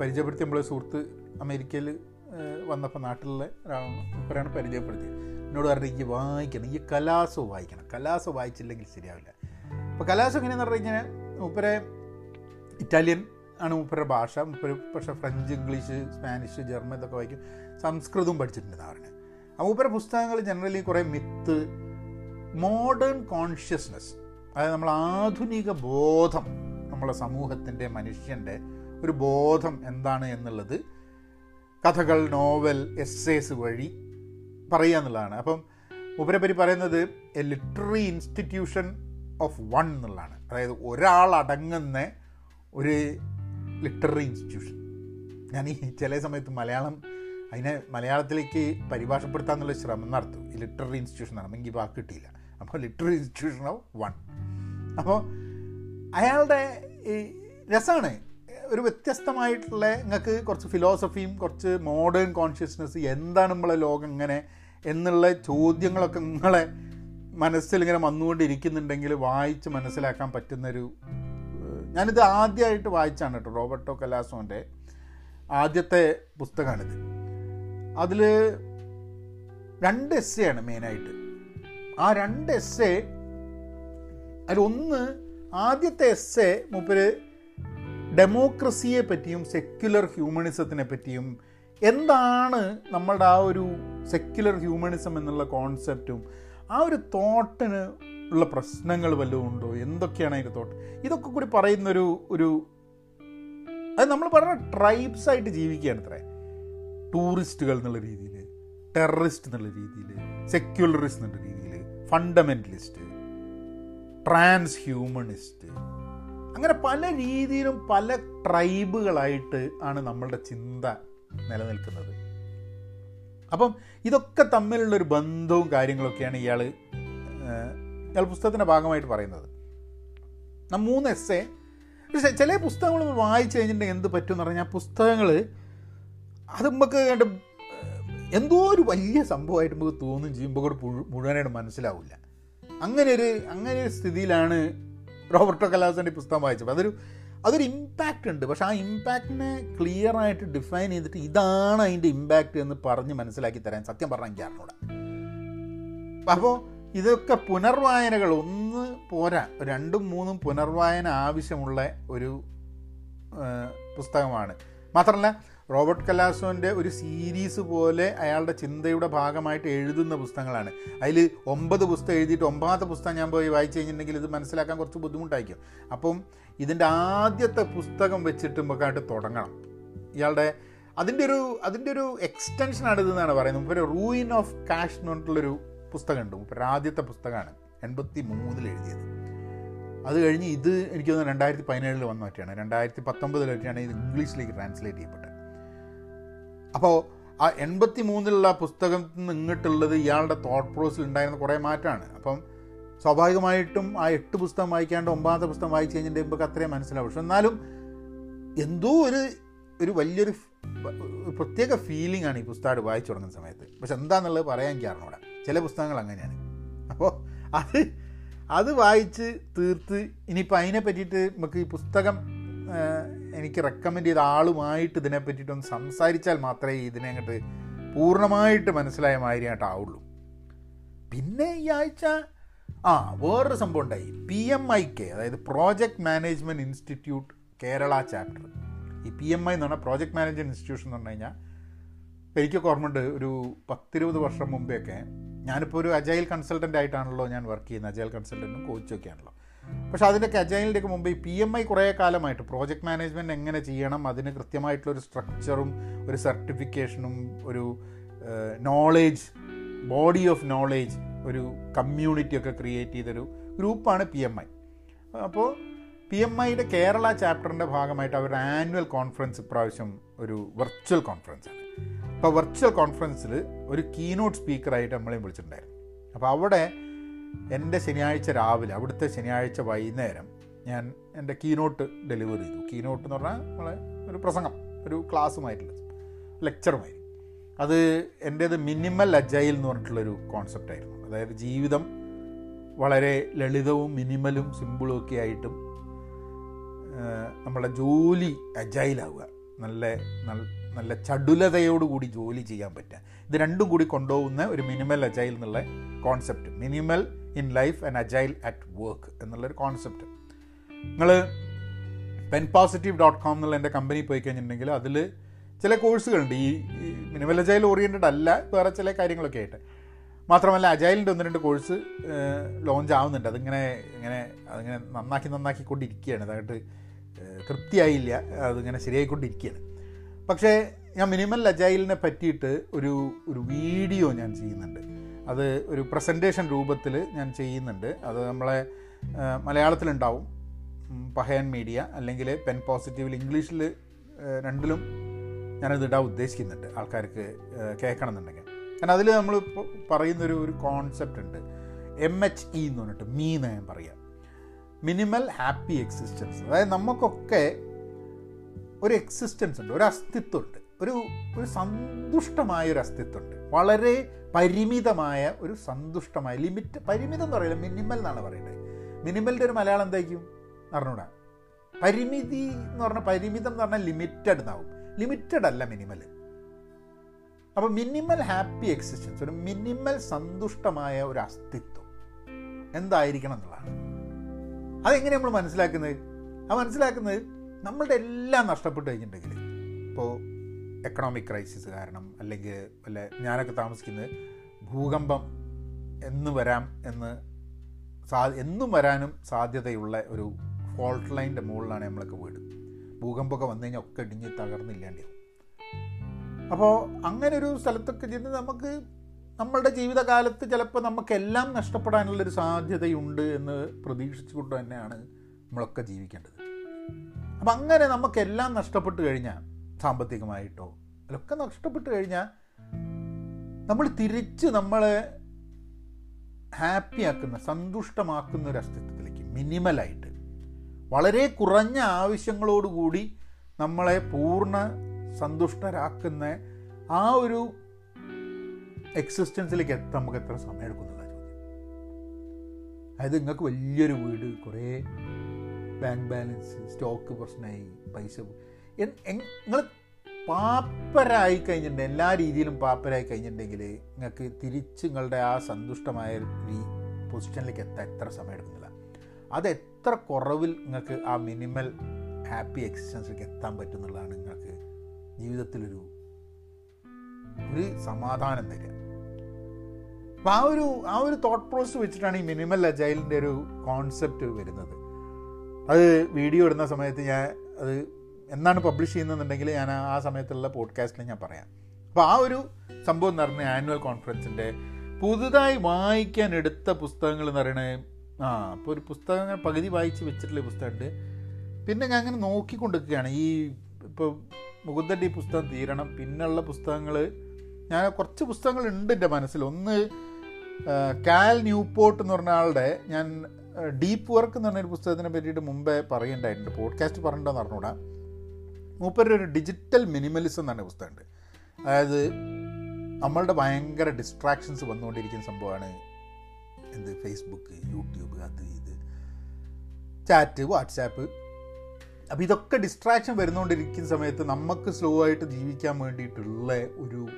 പരിചയപ്പെടുത്തിയ നമ്മളെ സുഹൃത്ത് അമേരിക്കയിൽ വന്നപ്പോൾ നാട്ടിലുള്ള ഒരാളാണ് മുപ്പരാണ് പരിചയപ്പെടുത്തിയത്. എന്നോട് പറഞ്ഞു ഈ വായിക്കണം ഈ കലാസോ വായിക്കണം. കലാസോ വായിച്ചില്ലെങ്കിൽ ശരിയാവില്ല. അപ്പോൾ കലാസോ എങ്ങനെയാണെന്ന് പറഞ്ഞു കഴിഞ്ഞാൽ ഇറ്റാലിയൻ ആണ് മൂപ്പരുടെ ഭാഷ. മൂപ്പര് പക്ഷേ ഫ്രഞ്ച് ഇംഗ്ലീഷ് സ്പാനിഷ് ജർമ്മൻ ഇതൊക്കെ വായിക്കും. സംസ്കൃതവും പഠിച്ചിട്ടുണ്ടെന്ന് പറഞ്ഞത് ആ മൂപ്പരുടെ പുസ്തകങ്ങൾ ജനറലി കുറേ മിത്ത് മോഡേൺ കോൺഷ്യസ്നെസ് അതായത് നമ്മൾ ആധുനിക ബോധം നമ്മളെ സമൂഹത്തിന്റെ മനുഷ്യന്റെ ഒരു ബോധം എന്താണ് എന്നുള്ളത് കഥകൾ നോവൽ എസ്സേസ് വഴി പറയുക എന്നുള്ളതാണ്. അപ്പം മൂപ്പരെ പറയുന്നത് a literary institution of one എന്നുള്ളതാണ്. അതായത് ഒരാളടങ്ങുന്ന ഒരു ലിറ്റററി ഇൻസ്റ്റിറ്റ്യൂഷൻ. ഞാൻ ഈ ചില സമയത്ത് മലയാളം അതിനെ മലയാളത്തിലേക്ക് പരിഭാഷപ്പെടുത്താന്നുള്ള ശ്രമം നടത്തും. ഈ ലിറ്റററി ഇൻസ്റ്റിറ്റ്യൂഷൻ നടത്തും. എനിക്ക് വാക്ക് കിട്ടിയില്ല. അപ്പോൾ ലിറ്റററി ഇൻസ്റ്റിറ്റ്യൂഷൻ ഓഫ് വൺ. അപ്പോൾ അയാളുടെ ഈ രസമാണ്. ഒരു വ്യത്യസ്തമായിട്ടുള്ള നിങ്ങൾക്ക് കുറച്ച് ഫിലോസഫിയും കുറച്ച് മോഡേൺ കോൺഷ്യസ്നെസ് എന്താണ് നമ്മളെ ലോകം ഇങ്ങനെ എന്നുള്ള ചോദ്യങ്ങളൊക്കെ നിങ്ങളെ മനസ്സിൽ ഇങ്ങനെ വന്നുകൊണ്ടിരിക്കുന്നുണ്ടെങ്കിൽ വായിച്ച് മനസ്സിലാക്കാൻ പറ്റുന്നൊരു ഞാനിത് ആദ്യമായിട്ട് വായിച്ചാണ് കേട്ടോ റോബർട്ടോ കലാസോന്റെ ആദ്യത്തെ പുസ്തകമാണിത്. അതിൽ രണ്ട് എസ് ആണ് മെയിനായിട്ട്. ആ രണ്ട് എസ് എ അതിലൊന്ന് ആദ്യത്തെ എസ് എ മൂപ്പര് ഡെമോക്രസിയെ പറ്റിയും സെക്യുലർ ഹ്യൂമണിസത്തിനെ പറ്റിയും എന്താണ് നമ്മളുടെ ആ ഒരു സെക്യുലർ ഹ്യൂമണിസം എന്നുള്ള കോൺസെപ്റ്റും ആ ഒരു തോട്ടിന് ഉള്ള പ്രശ്നങ്ങൾ വല്ലതും ഉണ്ടോ? എന്തൊക്കെയാണ് അതിന്റെ തോട്ട് ഇതൊക്കെ കൂടി പറയുന്നൊരു ഒരു അത് നമ്മൾ പറഞ്ഞ ട്രൈബ്സ് ആയിട്ട് ജീവിക്കുകയാണ് അത്രേ. ടൂറിസ്റ്റുകൾ എന്നുള്ള രീതിയിൽ ടെററിസ്റ്റ് എന്നുള്ള രീതിയിൽ സെക്യുലറിസ്റ്റ് എന്നുള്ള രീതിയിൽ ഫണ്ടമെന്റലിസ്റ്റ് ട്രാൻസ് ഹ്യൂമണിസ്റ്റ് അങ്ങനെ പല രീതിയിലും പല ട്രൈബുകളായിട്ട് ആണ് നമ്മളുടെ ചിന്ത നിലനിൽക്കുന്നത്. അപ്പം ഇതൊക്കെ തമ്മിലുള്ളൊരു ബന്ധവും കാര്യങ്ങളൊക്കെയാണ് ഇയാൾ ഇയാൾ പുസ്തകത്തിന്റെ ഭാഗമായിട്ട് പറയുന്നത്. മൂന്ന് എസ് എ പക്ഷേ ചില പുസ്തകങ്ങൾ വായിച്ചു കഴിഞ്ഞിട്ടുണ്ടെങ്കിൽ എന്ത് പറ്റുമെന്ന് പറഞ്ഞാൽ പുസ്തകങ്ങൾ അത് നമുക്ക് കണ്ട് എന്തോ ഒരു വലിയ സംഭവമായിട്ട് നമുക്ക് തോന്നും ചെയ്യുമ്പോൾ കൂടെ മുഴുവനായിട്ട് മനസ്സിലാവില്ല. അങ്ങനെ ഒരു അങ്ങനെ ഒരു സ്ഥിതിയിലാണ് റോബർട്ടോ കലാസന്റെ പുസ്തകം വായിച്ചത്. അതൊരു അതൊരു ഇമ്പാക്റ്റ് ഉണ്ട്. പക്ഷെ ആ ഇമ്പാക്റ്റിനെ ക്ലിയർ ആയിട്ട് ഡിഫൈൻ ചെയ്തിട്ട് ഇതാണ് അതിന്റെ ഇമ്പാക്റ്റ് എന്ന് പറഞ്ഞ് മനസ്സിലാക്കി തരാൻ സത്യം പറഞ്ഞാൽ എനിക്ക് അറിഞ്ഞൂടാ. അപ്പോൾ ഇതൊക്കെ പുനർവായനകൾ. ഒന്ന് പോരാ. രണ്ടും മൂന്നും പുനർവായന ആവശ്യമുള്ള ഒരു പുസ്തകമാണ്. മാത്രമല്ല റോബർട്ട് കലാസോന്റെ ഒരു സീരീസ് പോലെ അയാളുടെ ചിന്തയുടെ ഭാഗമായിട്ട് എഴുതുന്ന പുസ്തകങ്ങളാണ്. അതിൽ ഒമ്പത് പുസ്തകം എഴുതിയിട്ട് ഒമ്പതാമത്തെ പുസ്തകം ഞാൻ പോയി വായിച്ചു കഴിഞ്ഞിട്ടുണ്ടെങ്കിൽ ഇത് മനസ്സിലാക്കാൻ കുറച്ച് ബുദ്ധിമുട്ടായിരിക്കും. അപ്പം ഇതിന്റെ ആദ്യത്തെ പുസ്തകം വെച്ചിട്ട് നമുക്കായിട്ട് തുടങ്ങണം. ഇയാളുടെ അതിന്റെ ഒരു അതിന്റെ ഒരു എക്സ്റ്റൻഷനാണ് ഇതെന്നാണ് പറയുന്നത്. ഒരു റൂയിൻ ഓഫ് കാഷ് എന്ന് പറഞ്ഞിട്ടുള്ളൊരു പുസ്തകമുണ്ട് മുമ്പ് ആദ്യത്തെ പുസ്തകമാണ് എൺപത്തി മൂന്നിൽ എഴുതിയത്. അത് കഴിഞ്ഞ് ഇത് എനിക്ക് തോന്നുന്നു രണ്ടായിരത്തി പതിനേഴിൽ വന്ന പറ്റിയാണ് രണ്ടായിരത്തി പത്തൊമ്പതിലൊക്കെയാണ് ഇത് ഇംഗ്ലീഷിലേക്ക് ട്രാൻസ്ലേറ്റ് ചെയ്യപ്പെട്ടത്. അപ്പോൾ ആ എൺപത്തി മൂന്നിലുള്ള പുസ്തകത്തിൽ നിന്ന് ഇങ്ങോട്ടുള്ളത് ഇയാളുടെ തോട്ട് പ്രോസിൽ ഉണ്ടായിരുന്ന കുറേ മാറ്റമാണ്. അപ്പം സ്വാഭാവികമായിട്ടും ആ എട്ട് പുസ്തകം വായിക്കാണ്ട് ഒമ്പതാമത്തെ പുസ്തകം വായിച്ചു കഴിഞ്ഞിട്ട് നമുക്ക് അത്രയും മനസ്സിലാവും. പക്ഷെ എന്നാലും എന്തോ ഒരു ഒരു വലിയൊരു പ്രത്യേക ഫീലിംഗ് ആണ് ഈ പുസ്തകം വായിച്ചു തുടങ്ങുന്ന സമയത്ത്. പക്ഷെ എന്താണെന്നുള്ളത് പറയാൻ കാരണം അറിഞ്ഞൂടാ. ചില പുസ്തകങ്ങൾ അങ്ങനെയാണ്. അപ്പോൾ അത് അത് വായിച്ച് തീർത്ത് ഇനിയിപ്പോൾ അതിനെ പറ്റിയിട്ട് നമുക്ക് ഈ പുസ്തകം എനിക്ക് റെക്കമെൻഡ് ചെയ്ത ആളുമായിട്ട് ഇതിനെ പറ്റിയിട്ടൊന്ന് സംസാരിച്ചാൽ മാത്രമേ ഇതിനെ അങ്ങോട്ട് പൂർണമായിട്ട് മനസ്സിലായ മാതിരിയായിട്ടാവുള്ളൂ പിന്നെ ഈ ആഴ്ച ആ വേറൊരു സംഭവം ഉണ്ടായി. പി എം ഐ കെ അതായത് project management institute Kerala chapter ഈ പി എം ഐ എന്ന് പറഞ്ഞാൽ പ്രോജക്റ്റ് മാനേജ്മെന്റ് ഇൻസ്റ്റിറ്റ്യൂഷൻ എന്ന് പറഞ്ഞു കഴിഞ്ഞാൽ എനിക്കൊക്കെ ഓർമ്മയുണ്ട് ഒരു പത്തിരുപത് വർഷം മുമ്പെയൊക്കെ ഞാനിപ്പോൾ ഒരു അജൈൽ കൺസൾട്ടന്റ് ആയിട്ടാണല്ലോ ഞാൻ വർക്ക് ചെയ്യുന്നത്. അജൈൽ കൺസൾട്ടന്റും കോച്ചൊക്കെ ആണല്ലോ. പക്ഷേ അതിന്റെയൊക്കെ അജൈലിന്റെയൊക്കെ മുമ്പ് ഈ പി എം ഐ കുറേ കാലമായിട്ട് പ്രോജക്റ്റ് മാനേജ്മെന്റ് എങ്ങനെ ചെയ്യണം അതിന് കൃത്യമായിട്ടുള്ളൊരു സ്ട്രക്ചറും ഒരു സർട്ടിഫിക്കേഷനും ഒരു നോളേജ് ബോഡി ഓഫ് നോളേജ് ഒരു കമ്മ്യൂണിറ്റി ഒക്കെ ക്രിയേറ്റ് ചെയ്തൊരു ഗ്രൂപ്പാണ് പി എം ഐ അപ്പോൾ പി എം ഐയുടെ കേരള ചാപ്റ്ററിന്റെ ഭാഗമായിട്ട് അവരുടെ ആനുവൽ കോൺഫറൻസ് ഇപ്രാവശ്യം ഒരു വെർച്വൽ കോൺഫറൻസ് ആണ് അപ്പോൾ വെർച്വൽ കോൺഫറൻസിൽ ഒരു കീനോട്ട് സ്പീക്കറായിട്ട് നമ്മളെയും വിളിച്ചിട്ടുണ്ടായിരുന്നു. അപ്പോൾ അവിടെ എന്റെ ശനിയാഴ്ച രാവിലെ അവിടുത്തെ ശനിയാഴ്ച വൈകുന്നേരം ഞാൻ എന്റെ കീനോട്ട് ഡെലിവർ ചെയ്തു. കീനോട്ട് എന്ന് പറഞ്ഞാൽ നമ്മളെ ഒരു പ്രസംഗം ഒരു ക്ലാസ്സുമായിട്ടുള്ള ലെക്ചറുമായി അത് എന്റേത് മിനിമൽ അജൈൽ എന്ന് പറഞ്ഞിട്ടുള്ളൊരു കോൺസെപ്റ്റായിരുന്നു അതായത് ജീവിതം വളരെ ലളിതവും മിനിമലും സിമ്പിളും ഒക്കെ ആയിട്ടും നമ്മളെ ജോലി അജൈലാവുക നല്ല നല്ല ചടുലതയോടുകൂടി ജോലി ചെയ്യാൻ പറ്റുക. ഇത് രണ്ടും കൂടി കൊണ്ടുപോകുന്ന ഒരു മിനിമൽ അജൈൽ എന്നുള്ള concept minimal in life and agile at work എന്നുള്ളൊരു കോൺസെപ്റ്റ് നിങ്ങൾ പെൻ പോസിറ്റീവ് ഡോട്ട് കോം എന്നുള്ള എന്റെ കമ്പനി പോയി കഴിഞ്ഞിട്ടുണ്ടെങ്കിൽ അതിൽ ചില കോഴ്സുകളുണ്ട് ഈ മിനിമൽ അജൈൽ ഓറിയന്റഡ് അല്ല വേറെ ചില കാര്യങ്ങളൊക്കെ ആയിട്ട്. മാത്രമല്ല അജൈലിന്റെ ഒന്ന് രണ്ട് കോഴ്സ് ലോഞ്ച് ആവുന്നുണ്ട്. അതിങ്ങനെ ഇങ്ങനെ അതിങ്ങനെ നന്നാക്കി നന്നാക്കി കൊണ്ടിരിക്കുകയാണ് അതായിട്ട് തൃപ്തിയായില്ല അതിങ്ങനെ ശരിയായിക്കൊണ്ടിരിക്കുകയാണ്. പക്ഷേ ഞാൻ മിനിമൽ ലജൈലിനെ പറ്റിയിട്ട് ഒരു ഒരു വീഡിയോ ഞാൻ ചെയ്യുന്നുണ്ട്. അത് ഒരു പ്രസന്റേഷൻ രൂപത്തിൽ ഞാൻ ചെയ്യുന്നുണ്ട്. അത് നമ്മളെ മലയാളത്തിലുണ്ടാവും. പഹയൻ മീഡിയ അല്ലെങ്കിൽ പെൻ പോസിറ്റീവിൽ ഇംഗ്ലീഷിൽ രണ്ടിലും ഞാനത് ഇടാൻ ഉദ്ദേശിക്കുന്നുണ്ട് ആൾക്കാർക്ക് കേൾക്കണം എന്നുണ്ടെങ്കിൽ കാരണം അതിൽ നമ്മൾ പറയുന്നൊരു ഒരു കോൺസെപ്റ്റ് ഉണ്ട്. എം എച്ച് ഇ എന്ന് പറഞ്ഞിട്ട് മീ എന്ന് ഞാൻ പറയാം. Minimal happy existence. അതായത് നമുക്കൊക്കെ ഒരു എക്സിസ്റ്റൻസ് ഉണ്ട് ഒരു അസ്തിത്വമുണ്ട് ഒരു ഒരു സന്തുഷ്ടമായ ഒരു അസ്തിത്വമുണ്ട്. വളരെ പരിമിതമായ ഒരു സന്തുഷ്ടമായ ലിമിറ്റ് പരിമിതം എന്ന് പറയുന്നത് മിനിമൽ എന്നാണ് പറയുന്നത്. മിനിമലിന്റെ ഒരു മലയാളം എന്തായിരിക്കും അറിഞ്ഞൂടാ. പരിമിതി എന്ന് പറഞ്ഞാൽ പരിമിതം എന്ന് പറഞ്ഞാൽ ലിമിറ്റഡ് എന്നാവും. ലിമിറ്റഡ് അല്ല മിനിമൽ അപ്പോൾ മിനിമൽ ഹാപ്പി എക്സിസ്റ്റൻസ് ഒരു മിനിമൽ സന്തുഷ്ടമായ ഒരു അസ്തിത്വം എന്തായിരിക്കണം എന്നുള്ളതാണ്. അതെങ്ങനെ നമ്മൾ മനസ്സിലാക്കുന്നത്? ആ മനസ്സിലാക്കുന്നത് നമ്മളുടെ എല്ലാം നഷ്ടപ്പെട്ട് കഴിഞ്ഞിട്ടുണ്ടെങ്കിൽ ഇപ്പോൾ എക്കണോമിക് ക്രൈസിസ് കാരണം അല്ലെങ്കിൽ അല്ലെ ഞാനൊക്കെ താമസിക്കുന്നത് ഭൂകമ്പം എന്ന് വരാം എന്ന് സാ എന്നും വരാനും സാധ്യതയുള്ള ഒരു ഫോൾട്ട് ലൈന്റെ മുകളിലാണ് നമ്മളൊക്കെ വീട്. ഭൂകമ്പമൊക്കെ വന്നു കഴിഞ്ഞാൽ ഒക്കെ ഇടിഞ്ഞ് തകർന്നില്ലാണ്ടി. അപ്പോൾ അങ്ങനെ ഒരു സ്ഥലത്തൊക്കെ ചെന്ന് നമുക്ക് നമ്മളുടെ ജീവിതകാലത്ത് ചിലപ്പോൾ നമുക്കെല്ലാം നഷ്ടപ്പെടാനുള്ളൊരു സാധ്യതയുണ്ട് എന്ന് പ്രതീക്ഷിച്ചുകൊണ്ട് തന്നെയാണ് നമ്മളൊക്കെ ജീവിക്കേണ്ടത്. അപ്പം അങ്ങനെ നമുക്കെല്ലാം നഷ്ടപ്പെട്ട് കഴിഞ്ഞാൽ സാമ്പത്തികമായിട്ടോ അതൊക്കെ നഷ്ടപ്പെട്ട് കഴിഞ്ഞാൽ നമ്മൾ തിരിച്ച് നമ്മളെ ഹാപ്പിയാക്കുന്ന സന്തുഷ്ടമാക്കുന്ന ഒരു അസ്തിത്വത്തിലേക്ക് മിനിമലായിട്ട് വളരെ കുറഞ്ഞ ആവശ്യങ്ങളോടുകൂടി നമ്മളെ പൂർണ സന്തുഷ്ടരാക്കുന്ന ആ ഒരു എക്സിസ്റ്റൻസിലേക്ക് എത്താൻ നമുക്ക് എത്ര സമയം എടുക്കുന്നുള്ള ചോദ്യം. അതായത് നിങ്ങൾക്ക് വലിയൊരു വീട് കുറേ ബാങ്ക് ബാലൻസ് സ്റ്റോക്ക് പ്രശ്നമായി പൈസ നിങ്ങൾ പാപ്പരായി കഴിഞ്ഞിട്ടുണ്ടെങ്കിൽ എല്ലാ രീതിയിലും പാപ്പരായി കഴിഞ്ഞിട്ടുണ്ടെങ്കിൽ നിങ്ങൾക്ക് തിരിച്ച് നിങ്ങളുടെ ആ സന്തുഷ്ടമായ ഈ പൊസിഷനിലേക്ക് എത്താൻ എത്ര സമയം എടുക്കുന്നില്ല അത് എത്ര കുറവിൽ നിങ്ങൾക്ക് ആ മിനിമൽ ഹാപ്പി എക്സിസ്റ്റൻസിലേക്ക് എത്താൻ പറ്റും എന്നുള്ളതാണ് നിങ്ങൾക്ക് ജീവിതത്തിലൊരു ഒരു സമാധാനം തരിക. അപ്പം ആ ഒരു ആ ഒരു തോട്ട് പ്രോസസ് വെച്ചിട്ടാണ് ഈ മിനിമൽ അജൈലിന്റെ ഒരു കോൺസെപ്റ്റ് വരുന്നത്. അത് വീഡിയോ ഇടുന്ന സമയത്ത് ഞാൻ അത് എന്നാണ് പബ്ലിഷ് ചെയ്യുന്നതെന്നുണ്ടെങ്കിൽ ഞാൻ ആ സമയത്തുള്ള പോഡ്കാസ്റ്റിൽ ഞാൻ പറയാം. അപ്പോൾ ആ ഒരു സംഭവം പറഞ്ഞ ആനുവൽ കോൺഫറൻസിന്റെ പുതുതായി വായിക്കാൻ എടുത്ത പുസ്തകങ്ങൾ എന്ന് പറയുന്നത് ആ അപ്പോൾ ഒരു പുസ്തകങ്ങൾ പകുതി വായിച്ച് വെച്ചിട്ടുള്ള പുസ്തകമുണ്ട്. പിന്നെ ഞാൻ അങ്ങനെ നോക്കിക്കൊണ്ടിരിക്കുകയാണ്. ഈ ഇപ്പോൾ മുകുന്ദന്റെ ഈ പുസ്തകം തീരണം പിന്നുള്ള പുസ്തകങ്ങൾ ഞാൻ കുറച്ച് പുസ്തകങ്ങൾ ഉണ്ട് എന്റെ മനസ്സിൽ. ഒന്ന് കാൽ ന്യൂപോർട്ട് എന്ന് പറഞ്ഞ ആളുടെ ഞാൻ ഡീപ്പ് വർക്ക് എന്ന് പറഞ്ഞൊരു പുസ്തകത്തിനെ പറ്റിയിട്ട് മുമ്പേ പറയേണ്ടായിട്ടുണ്ട്. പോഡ്കാസ്റ്റ് പറഞ്ഞിട്ടുണ്ടെന്ന് അറിഞ്ഞൂടാ മൂപ്പരുടെ ഒരു ഡിജിറ്റൽ മിനിമലിസം എന്ന് പറഞ്ഞ പുസ്തകമുണ്ട്. അതായത് നമ്മളുടെ ഭയങ്കര ഡിസ്ട്രാക്ഷൻസ് വന്നുകൊണ്ടിരിക്കുന്ന സംഭവമാണ് എന്ത്? ഫേസ്ബുക്ക് യൂട്യൂബ് അത് ഇത്. ചാറ്റ് വാട്സാപ്പ് അപ്പോൾ ഇതൊക്കെ ഡിസ്ട്രാക്ഷൻ വരുന്നുകൊണ്ടിരിക്കുന്ന സമയത്ത് നമുക്ക് സ്ലോ ആയിട്ട് ജീവിക്കാൻ വേണ്ടിയിട്ടുള്ള ഒരു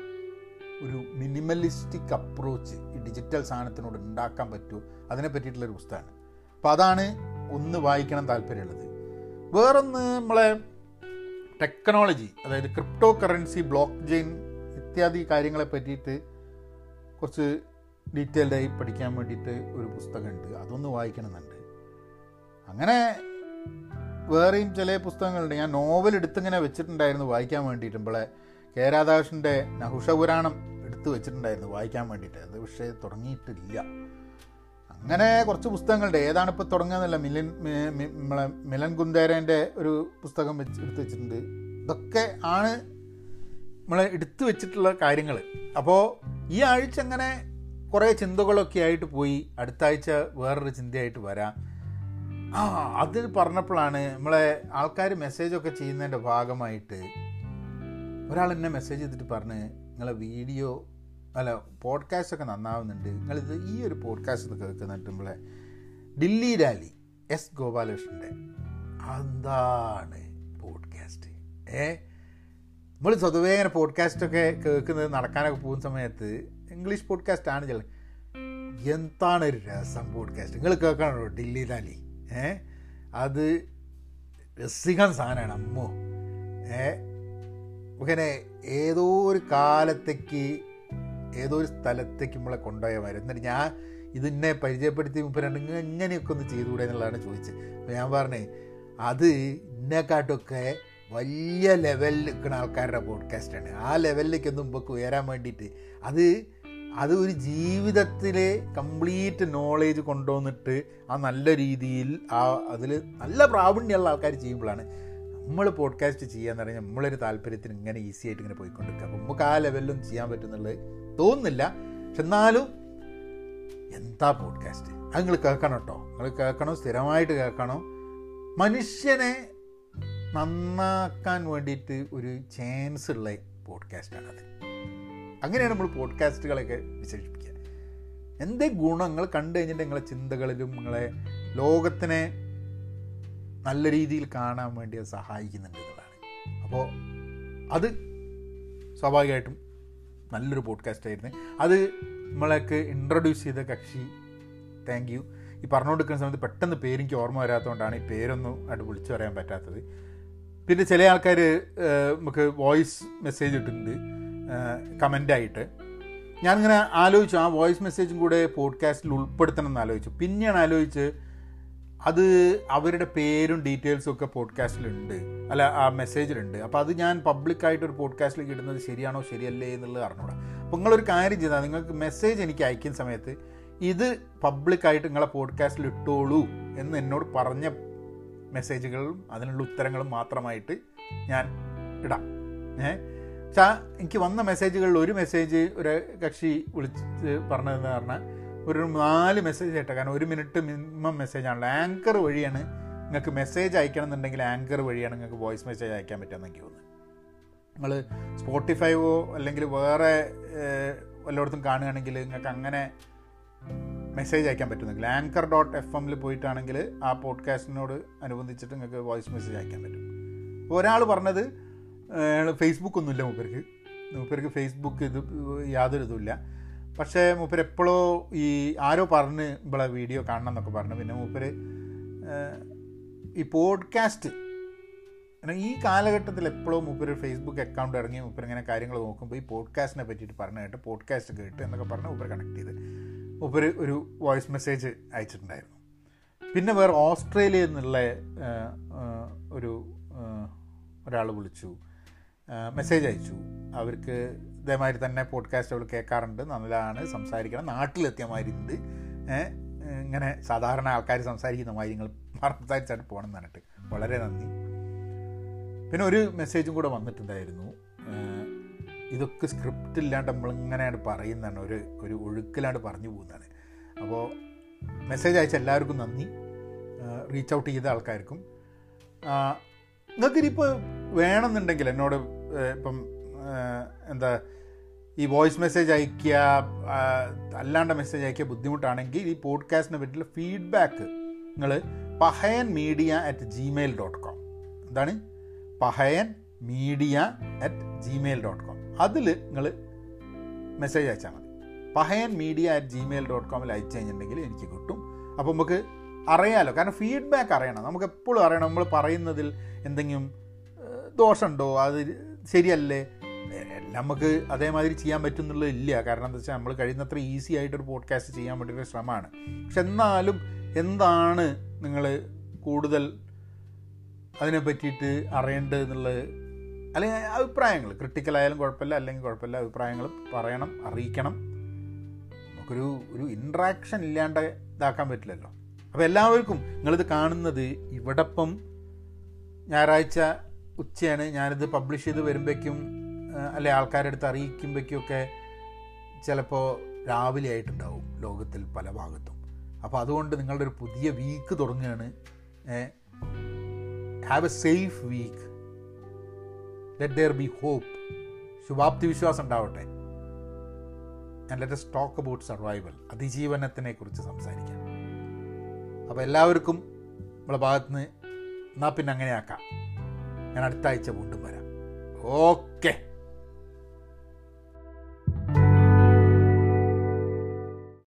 ഒരു മിനിമലിസ്റ്റിക് അപ്രോച്ച് ഈ ഡിജിറ്റൽ സാധനത്തിനോട് ഉണ്ടാക്കാൻ പറ്റുമോ? അതിനെ പറ്റിയിട്ടുള്ളൊരു പുസ്തകമാണ്. അപ്പോൾ അതാണ് ഒന്ന് വായിക്കണം താല്പര്യമുള്ളത്. വേറൊന്ന് നമ്മളെ ടെക്നോളജി അതായത് ക്രിപ്റ്റോ കറൻസി ബ്ലോക്ക് ചെയിൻ ഇത്യാദി കാര്യങ്ങളെ പറ്റിയിട്ട് കുറച്ച് ഡീറ്റെയിൽഡായി പഠിക്കാൻ വേണ്ടിയിട്ട് ഒരു പുസ്തകമുണ്ട്. അതൊന്ന് വായിക്കണമെന്നുണ്ട്. അങ്ങനെ വേറെയും ചില പുസ്തകങ്ങളുണ്ട്. ഞാൻ നോവൽ എടുത്തിങ്ങനെ വെച്ചിട്ടുണ്ടായിരുന്നു വായിക്കാൻ വേണ്ടിയിട്ട്. നമ്മളെ കെ രാധാകൃഷ്ണന്റെ നഹുഷപുരാണം എടുത്ത് വെച്ചിട്ടുണ്ടായിരുന്നു വായിക്കാൻ വേണ്ടിയിട്ട്. അത് പക്ഷേ തുടങ്ങിയിട്ടില്ല. അങ്ങനെ കുറച്ച് പുസ്തകങ്ങളുണ്ട്. ഏതാണ് ഇപ്പോൾ തുടങ്ങുന്നതല്ല മിലൻ നമ്മളെ മിലൻ കുന്തേരേന്റെ ഒരു പുസ്തകം വെച്ച് എടുത്ത് വെച്ചിട്ടുണ്ട്. ഇതൊക്കെ ആണ് നമ്മൾ എടുത്തു വെച്ചിട്ടുള്ള കാര്യങ്ങൾ അപ്പോൾ ഈ ആഴ്ച അങ്ങനെ കുറേ ചിന്തകളൊക്കെ ആയിട്ട് പോയി. അടുത്ത ആഴ്ച വേറൊരു ചിന്തയായിട്ട് വരാം. ആ അത് പറഞ്ഞപ്പോഴാണ് നമ്മളെ ആൾക്കാർ മെസ്സേജൊക്കെ ചെയ്യുന്നതിന്റെ ഭാഗമായിട്ട് ഒരാൾ എന്നെ മെസ്സേജ് ചെയ്തിട്ട് പറഞ്ഞ് നിങ്ങളെ വീഡിയോ അല്ല പോഡ്കാസ്റ്റ് ഒക്കെ നന്നാവുന്നുണ്ട്. നിങ്ങളിത് ഈ ഒരു പോഡ്കാസ്റ്റ് കേൾക്കുന്നിട്ട് നമ്മളെ ഡില്ലി രാലി എസ് ഗോപാലകൃഷ്ണന്റെ അതാണ് പോഡ്കാസ്റ്റ് ഏ? നമ്മൾ സ്വതവേ ഇങ്ങനെ പോഡ്കാസ്റ്റൊക്കെ കേൾക്കുന്നത് നടക്കാനൊക്കെ പോകുന്ന സമയത്ത് ഇംഗ്ലീഷ് പോഡ്കാസ്റ്റ് ആണ് ചില എന്താണ് ഒരു രസം പോഡ്കാസ്റ്റ് നിങ്ങൾ കേൾക്കണോ ഡില്ലി രാലി? ഏ? അത് രസികം സാധനമാണ് അമ്മോ. ഏ? ഏതോ ഒരു കാലത്തേക്ക് ഏതോ ഒരു സ്ഥലത്തേക്ക് നമ്മളെ കൊണ്ടുപോയ മാതിരി എന്നിട്ട് ഞാൻ ഇതിനെ പരിചയപ്പെടുത്തി മുപ്പരണ്ട് ഇങ്ങനെയൊക്കെ ഒന്ന് ചെയ്തുകൂടെ എന്നുള്ളതാണ് ചോദിച്ചത്. അപ്പോൾ ഞാൻ പറഞ്ഞേ അത് ഇന്നേക്കാട്ടൊക്കെ വലിയ ലെവലിൽ നിൽക്കുന്ന ആൾക്കാരുടെ പോഡ്കാസ്റ്റാണ് ആ ലെവലിലേക്ക് ഒന്നും മുമ്പൊക്കെ ഉയരാൻ വേണ്ടിയിട്ട് അത് അത് ഒരു ജീവിതത്തിലെ കംപ്ലീറ്റ് നോളേജ് കൊണ്ടുവന്നിട്ട് ആ നല്ല രീതിയിൽ ആ അതിൽ നല്ല പ്രാവീണ്യമുള്ള ആൾക്കാർ ചെയ്യുമ്പോഴാണ് നമ്മൾ പോഡ്കാസ്റ്റ് ചെയ്യാന്ന് പറഞ്ഞാൽ നമ്മളൊരു താല്പര്യത്തിന് ഇങ്ങനെ ഈസി ആയിട്ട് ഇങ്ങനെ പോയിക്കൊണ്ടിരിക്കുക. അപ്പോൾ നമുക്ക് ആ ലെവലിലും ചെയ്യാൻ പറ്റുന്നുള്ളത് തോന്നുന്നില്ല. പക്ഷെ എന്നാലും എന്താ പോഡ്കാസ്റ്റ് അത് നിങ്ങൾ കേൾക്കണം കേട്ടോ നിങ്ങൾ കേൾക്കണം സ്ഥിരമായിട്ട് കേൾക്കണം. മനുഷ്യനെ നന്നാക്കാൻ വേണ്ടിയിട്ട് ഒരു ചാൻസ് ഉള്ള പോഡ്കാസ്റ്റാണത് അങ്ങനെയാണ് നമ്മൾ പോഡ്കാസ്റ്റുകളൊക്കെ വിശേഷിപ്പിക്കുക. എന്തേ ഗുണങ്ങൾ കണ്ടു കഴിഞ്ഞിട്ട് നിങ്ങളെ ചിന്തകളിലും നിങ്ങളെ ലോകത്തിനെ നല്ല രീതിയിൽ കാണാൻ വേണ്ടി അത് സഹായിക്കുന്നുണ്ട് എന്നുള്ളതാണ്. അപ്പോൾ അത് സ്വാഭാവികമായിട്ടും നല്ലൊരു പോഡ്കാസ്റ്റ് ആയിരുന്നു. അത് നമ്മളേക്ക് ഇൻട്രൊഡ്യൂസ് ചെയ്ത കക്ഷി താങ്ക് യു ഈ പറഞ്ഞുകൊടുക്കുന്ന സമയത്ത് പെട്ടെന്ന് പേരെനിക്ക് ഓർമ്മ വരാത്തതുകൊണ്ടാണ് ഈ പേരൊന്നും ആയിട്ട് വിളിച്ചു പറയാൻ പറ്റാത്തത്. പിന്നെ ചില ആൾക്കാർ നമുക്ക് വോയിസ് മെസ്സേജ് ഇട്ടിട്ടുണ്ട് കമന്റായിട്ട് ഞാനിങ്ങനെ ആലോചിച്ചു ആ വോയിസ് മെസ്സേജും കൂടെ പോഡ്കാസ്റ്റിൽ ഉൾപ്പെടുത്തണം എന്ന് ആലോചിച്ചു. പിന്നെയാണ് ആലോചിച്ച് അത് അവരുടെ പേരും ഡീറ്റെയിൽസും ഒക്കെ പോഡ്കാസ്റ്റിലുണ്ട്. അല്ല ആ മെസ്സേജിലുണ്ട്. അപ്പോൾ അത് ഞാൻ പബ്ലിക്കായിട്ട് ഒരു പോഡ്കാസ്റ്റിലേക്ക് ഇടുന്നത് ശരിയാണോ ശരിയല്ലേ എന്നുള്ളത് അറിഞ്ഞൂടാ അപ്പോൾ നിങ്ങളൊരു കാര്യം ചെയ്താൽ നിങ്ങൾക്ക് മെസ്സേജ് എനിക്ക് അയക്കുന്ന സമയത്ത് ഇത് പബ്ലിക്കായിട്ട് നിങ്ങളെ പോഡ്കാസ്റ്റിൽ ഇട്ടോളൂ എന്ന് എന്നോട് പറഞ്ഞ മെസ്സേജുകളും അതിനുള്ള ഉത്തരങ്ങളും മാത്രമായിട്ട് ഞാൻ ഇടാം. ഏ? പക്ഷേ എനിക്ക് വന്ന മെസ്സേജുകളിൽ ഒരു മെസ്സേജ് ഒരു കക്ഷി വിളിച്ച് പറഞ്ഞതെന്ന് പറഞ്ഞാൽ ഒരു നാല് മെസ്സേജ് ആയിട്ട് കാരണം ഒരു മിനിറ്റ് മിനിമം മെസ്സേജ് മെസ്സേജാണല്ലോ ആങ്കർ വഴിയാണ് നിങ്ങൾക്ക് മെസ്സേജ് അയക്കണം എന്നുണ്ടെങ്കിൽ ആങ്കർ വഴിയാണ് നിങ്ങൾക്ക് വോയിസ് മെസ്സേജ് അയക്കാൻ പറ്റുമെന്ന് എനിക്ക് തോന്നുന്നത് നിങ്ങൾ സ്പോട്ടിഫൈവോ അല്ലെങ്കിൽ വേറെ എല്ലായിടത്തും കാണുകയാണെങ്കിൽ നിങ്ങൾക്ക് അങ്ങനെ മെസ്സേജ് അയക്കാൻ പറ്റുന്നെങ്കിൽ ആങ്കർ ഡോട്ട് എഫ് എമ്മിൽ പോയിട്ടാണെങ്കിൽ ആ പോഡ്കാസ്റ്റിനോട് അനുബന്ധിച്ചിട്ട് നിങ്ങൾക്ക് വോയിസ് മെസ്സേജ് അയക്കാൻ പറ്റും. അപ്പോൾ ഒരാൾ പറഞ്ഞത് ഫേസ്ബുക്കൊന്നുമില്ല മൂപ്പർക്ക്. മൂപ്പർക്ക് ഫേസ്ബുക്ക് ഇത് യാതൊരു ഇതുമില്ല പക്ഷേ മൂപ്പർ എപ്പോഴോ ഈ ആരോ പറഞ്ഞ് ഇവിടെ വീഡിയോ കാണണം എന്നൊക്കെ പറഞ്ഞു. പിന്നെ മൂപ്പര് ഈ പോഡ്കാസ്റ്റ് ഈ കാലഘട്ടത്തിൽ എപ്പോഴും മൂപ്പര് ഫേസ്ബുക്ക് അക്കൗണ്ട് ഇറങ്ങി മൂപ്പർ ഇങ്ങനെ കാര്യങ്ങൾ നോക്കുമ്പോൾ ഈ പോഡ്കാസ്റ്റിനെ പറ്റിയിട്ട് പറഞ്ഞു കേട്ട് പോഡ്കാസ്റ്റ് കേട്ട് എന്നൊക്കെ പറഞ്ഞ് മൂപ്പർ കണക്ട് ചെയ്ത് മൂപ്പർ ഒരു വോയിസ് മെസ്സേജ് അയച്ചിട്ടുണ്ടായിരുന്നു. പിന്നെ വേറെ ഓസ്ട്രേലിയയിൽ നിന്നുള്ള ഒരു ഒരാൾ വിളിച്ചു. മെസ്സേജ് അയച്ചു. അവർക്ക് ഇതേമാതിരി തന്നെ പോഡ്കാസ്റ്റ് അവൾ കേൾക്കാറുണ്ട്. നല്ലതാണ്. സംസാരിക്കണം. നാട്ടിലെത്തിയ മാതിരി ഉണ്ട് ഇങ്ങനെ സാധാരണ ആൾക്കാർ സംസാരിക്കുന്ന മാതിരി നിങ്ങൾ സംസാരിച്ചായിട്ട് പോകണം എന്ന് പറഞ്ഞിട്ട്. വളരെ നന്ദി. പിന്നെ ഒരു മെസ്സേജും കൂടെ വന്നിട്ടുണ്ടായിരുന്നു. ഇതൊക്കെ സ്ക്രിപ്റ്റ് ഇല്ലാണ്ട് നമ്മളിങ്ങനെയാണ് പറയുന്നതാണ്. ഒരു ഒരു ഒഴുക്കിലാണ്ട് പറഞ്ഞു പോകുന്നതാണ്. അപ്പോൾ മെസ്സേജ് അയച്ച എല്ലാവർക്കും നന്ദി. റീച്ച് ഔട്ട് ചെയ്ത ആൾക്കാർക്കും. നിങ്ങൾക്കിനിപ്പോൾ വേണമെന്നുണ്ടെങ്കിൽ എന്നോട് ഇപ്പം എന്താ ഈ വോയിസ് മെസ്സേജ് അയക്കുക അല്ലാണ്ട് മെസ്സേജ് അയക്കുക ബുദ്ധിമുട്ടാണെങ്കിൽ ഈ പോഡ്കാസ്റ്റിനെ പറ്റിയുള്ള ഫീഡ്ബാക്ക് നിങ്ങൾ Pahayan media at Gmail dot com എന്താണ്? Pahayan media at Gmail dot com അതിൽ നിങ്ങൾ മെസ്സേജ് അയച്ചാൽ മതി. Pahayan media at Gmail dot കോമിൽ അയച്ചു കഴിഞ്ഞിട്ടുണ്ടെങ്കിൽ എനിക്ക് കിട്ടും. അപ്പോൾ നമുക്ക് അറിയാലോ കാരണം ഫീഡ്ബാക്ക് അറിയണം. നമുക്ക് എപ്പോഴും അറിയണം നമ്മൾ പറയുന്നതിൽ എന്തെങ്കിലും ദോഷമുണ്ടോ? അത് ശരിയല്ലേ? നമുക്ക് അതേമാതിരി ചെയ്യാൻ പറ്റുന്നുള്ളത് ഇല്ല. കാരണം എന്താ വെച്ചാൽ നമ്മൾ കഴിയുന്നത്ര ഈസി ആയിട്ടൊരു പോഡ്കാസ്റ്റ് ചെയ്യാൻ വേണ്ടിയൊരു ശ്രമമാണ്. പക്ഷെ എന്നാലും എന്താണ് നിങ്ങൾ കൂടുതൽ അതിനെ പറ്റിയിട്ട് അറിയേണ്ടത് എന്നുള്ളത് അല്ലെങ്കിൽ അഭിപ്രായങ്ങൾ? ക്രിട്ടിക്കലായാലും കുഴപ്പമില്ല അല്ലെങ്കിൽ കുഴപ്പമില്ല അഭിപ്രായങ്ങൾ പറയണം അറിയിക്കണം. നമുക്കൊരു ഒരു ഇൻട്രാക്ഷൻ ഇല്ലാണ്ട് ഇതാക്കാൻ പറ്റില്ലല്ലോ. അപ്പോൾ എല്ലാവർക്കും നിങ്ങളിത് കാണുന്നത് ഇവിടപ്പം ഞായറാഴ്ച ഉച്ചയാണ്. ഞാനിത് പബ്ലിഷ് ചെയ്ത് വരുമ്പോഴേക്കും അല്ലെ ആൾക്കാരുടെ അടുത്ത് അറിയിക്കുമ്പോഴേക്കൊക്കെ ചിലപ്പോൾ രാവിലെ ആയിട്ടുണ്ടാവും ലോകത്തിൽ പല ഭാഗത്തും. അപ്പോൾ അതുകൊണ്ട് നിങ്ങളുടെ ഒരു പുതിയ വീക്ക് തുടങ്ങുകയാണ്. Have a safe week let there be hope ശുഭാപ്തി വിശ്വാസം ഉണ്ടാവട്ടെ. And let's talk about survival അതിജീവനത്തിനെ കുറിച്ച് സംസാരിക്കാം. അപ്പോൾ എല്ലാവർക്കും നമ്മളെ ഭാഗത്ത് നിന്ന് എന്നാൽ പിന്നെ അങ്ങനെയാക്കാം. ഞാൻ അടുത്ത ആഴ്ച വീണ്ടും വരാം. ഓക്കെ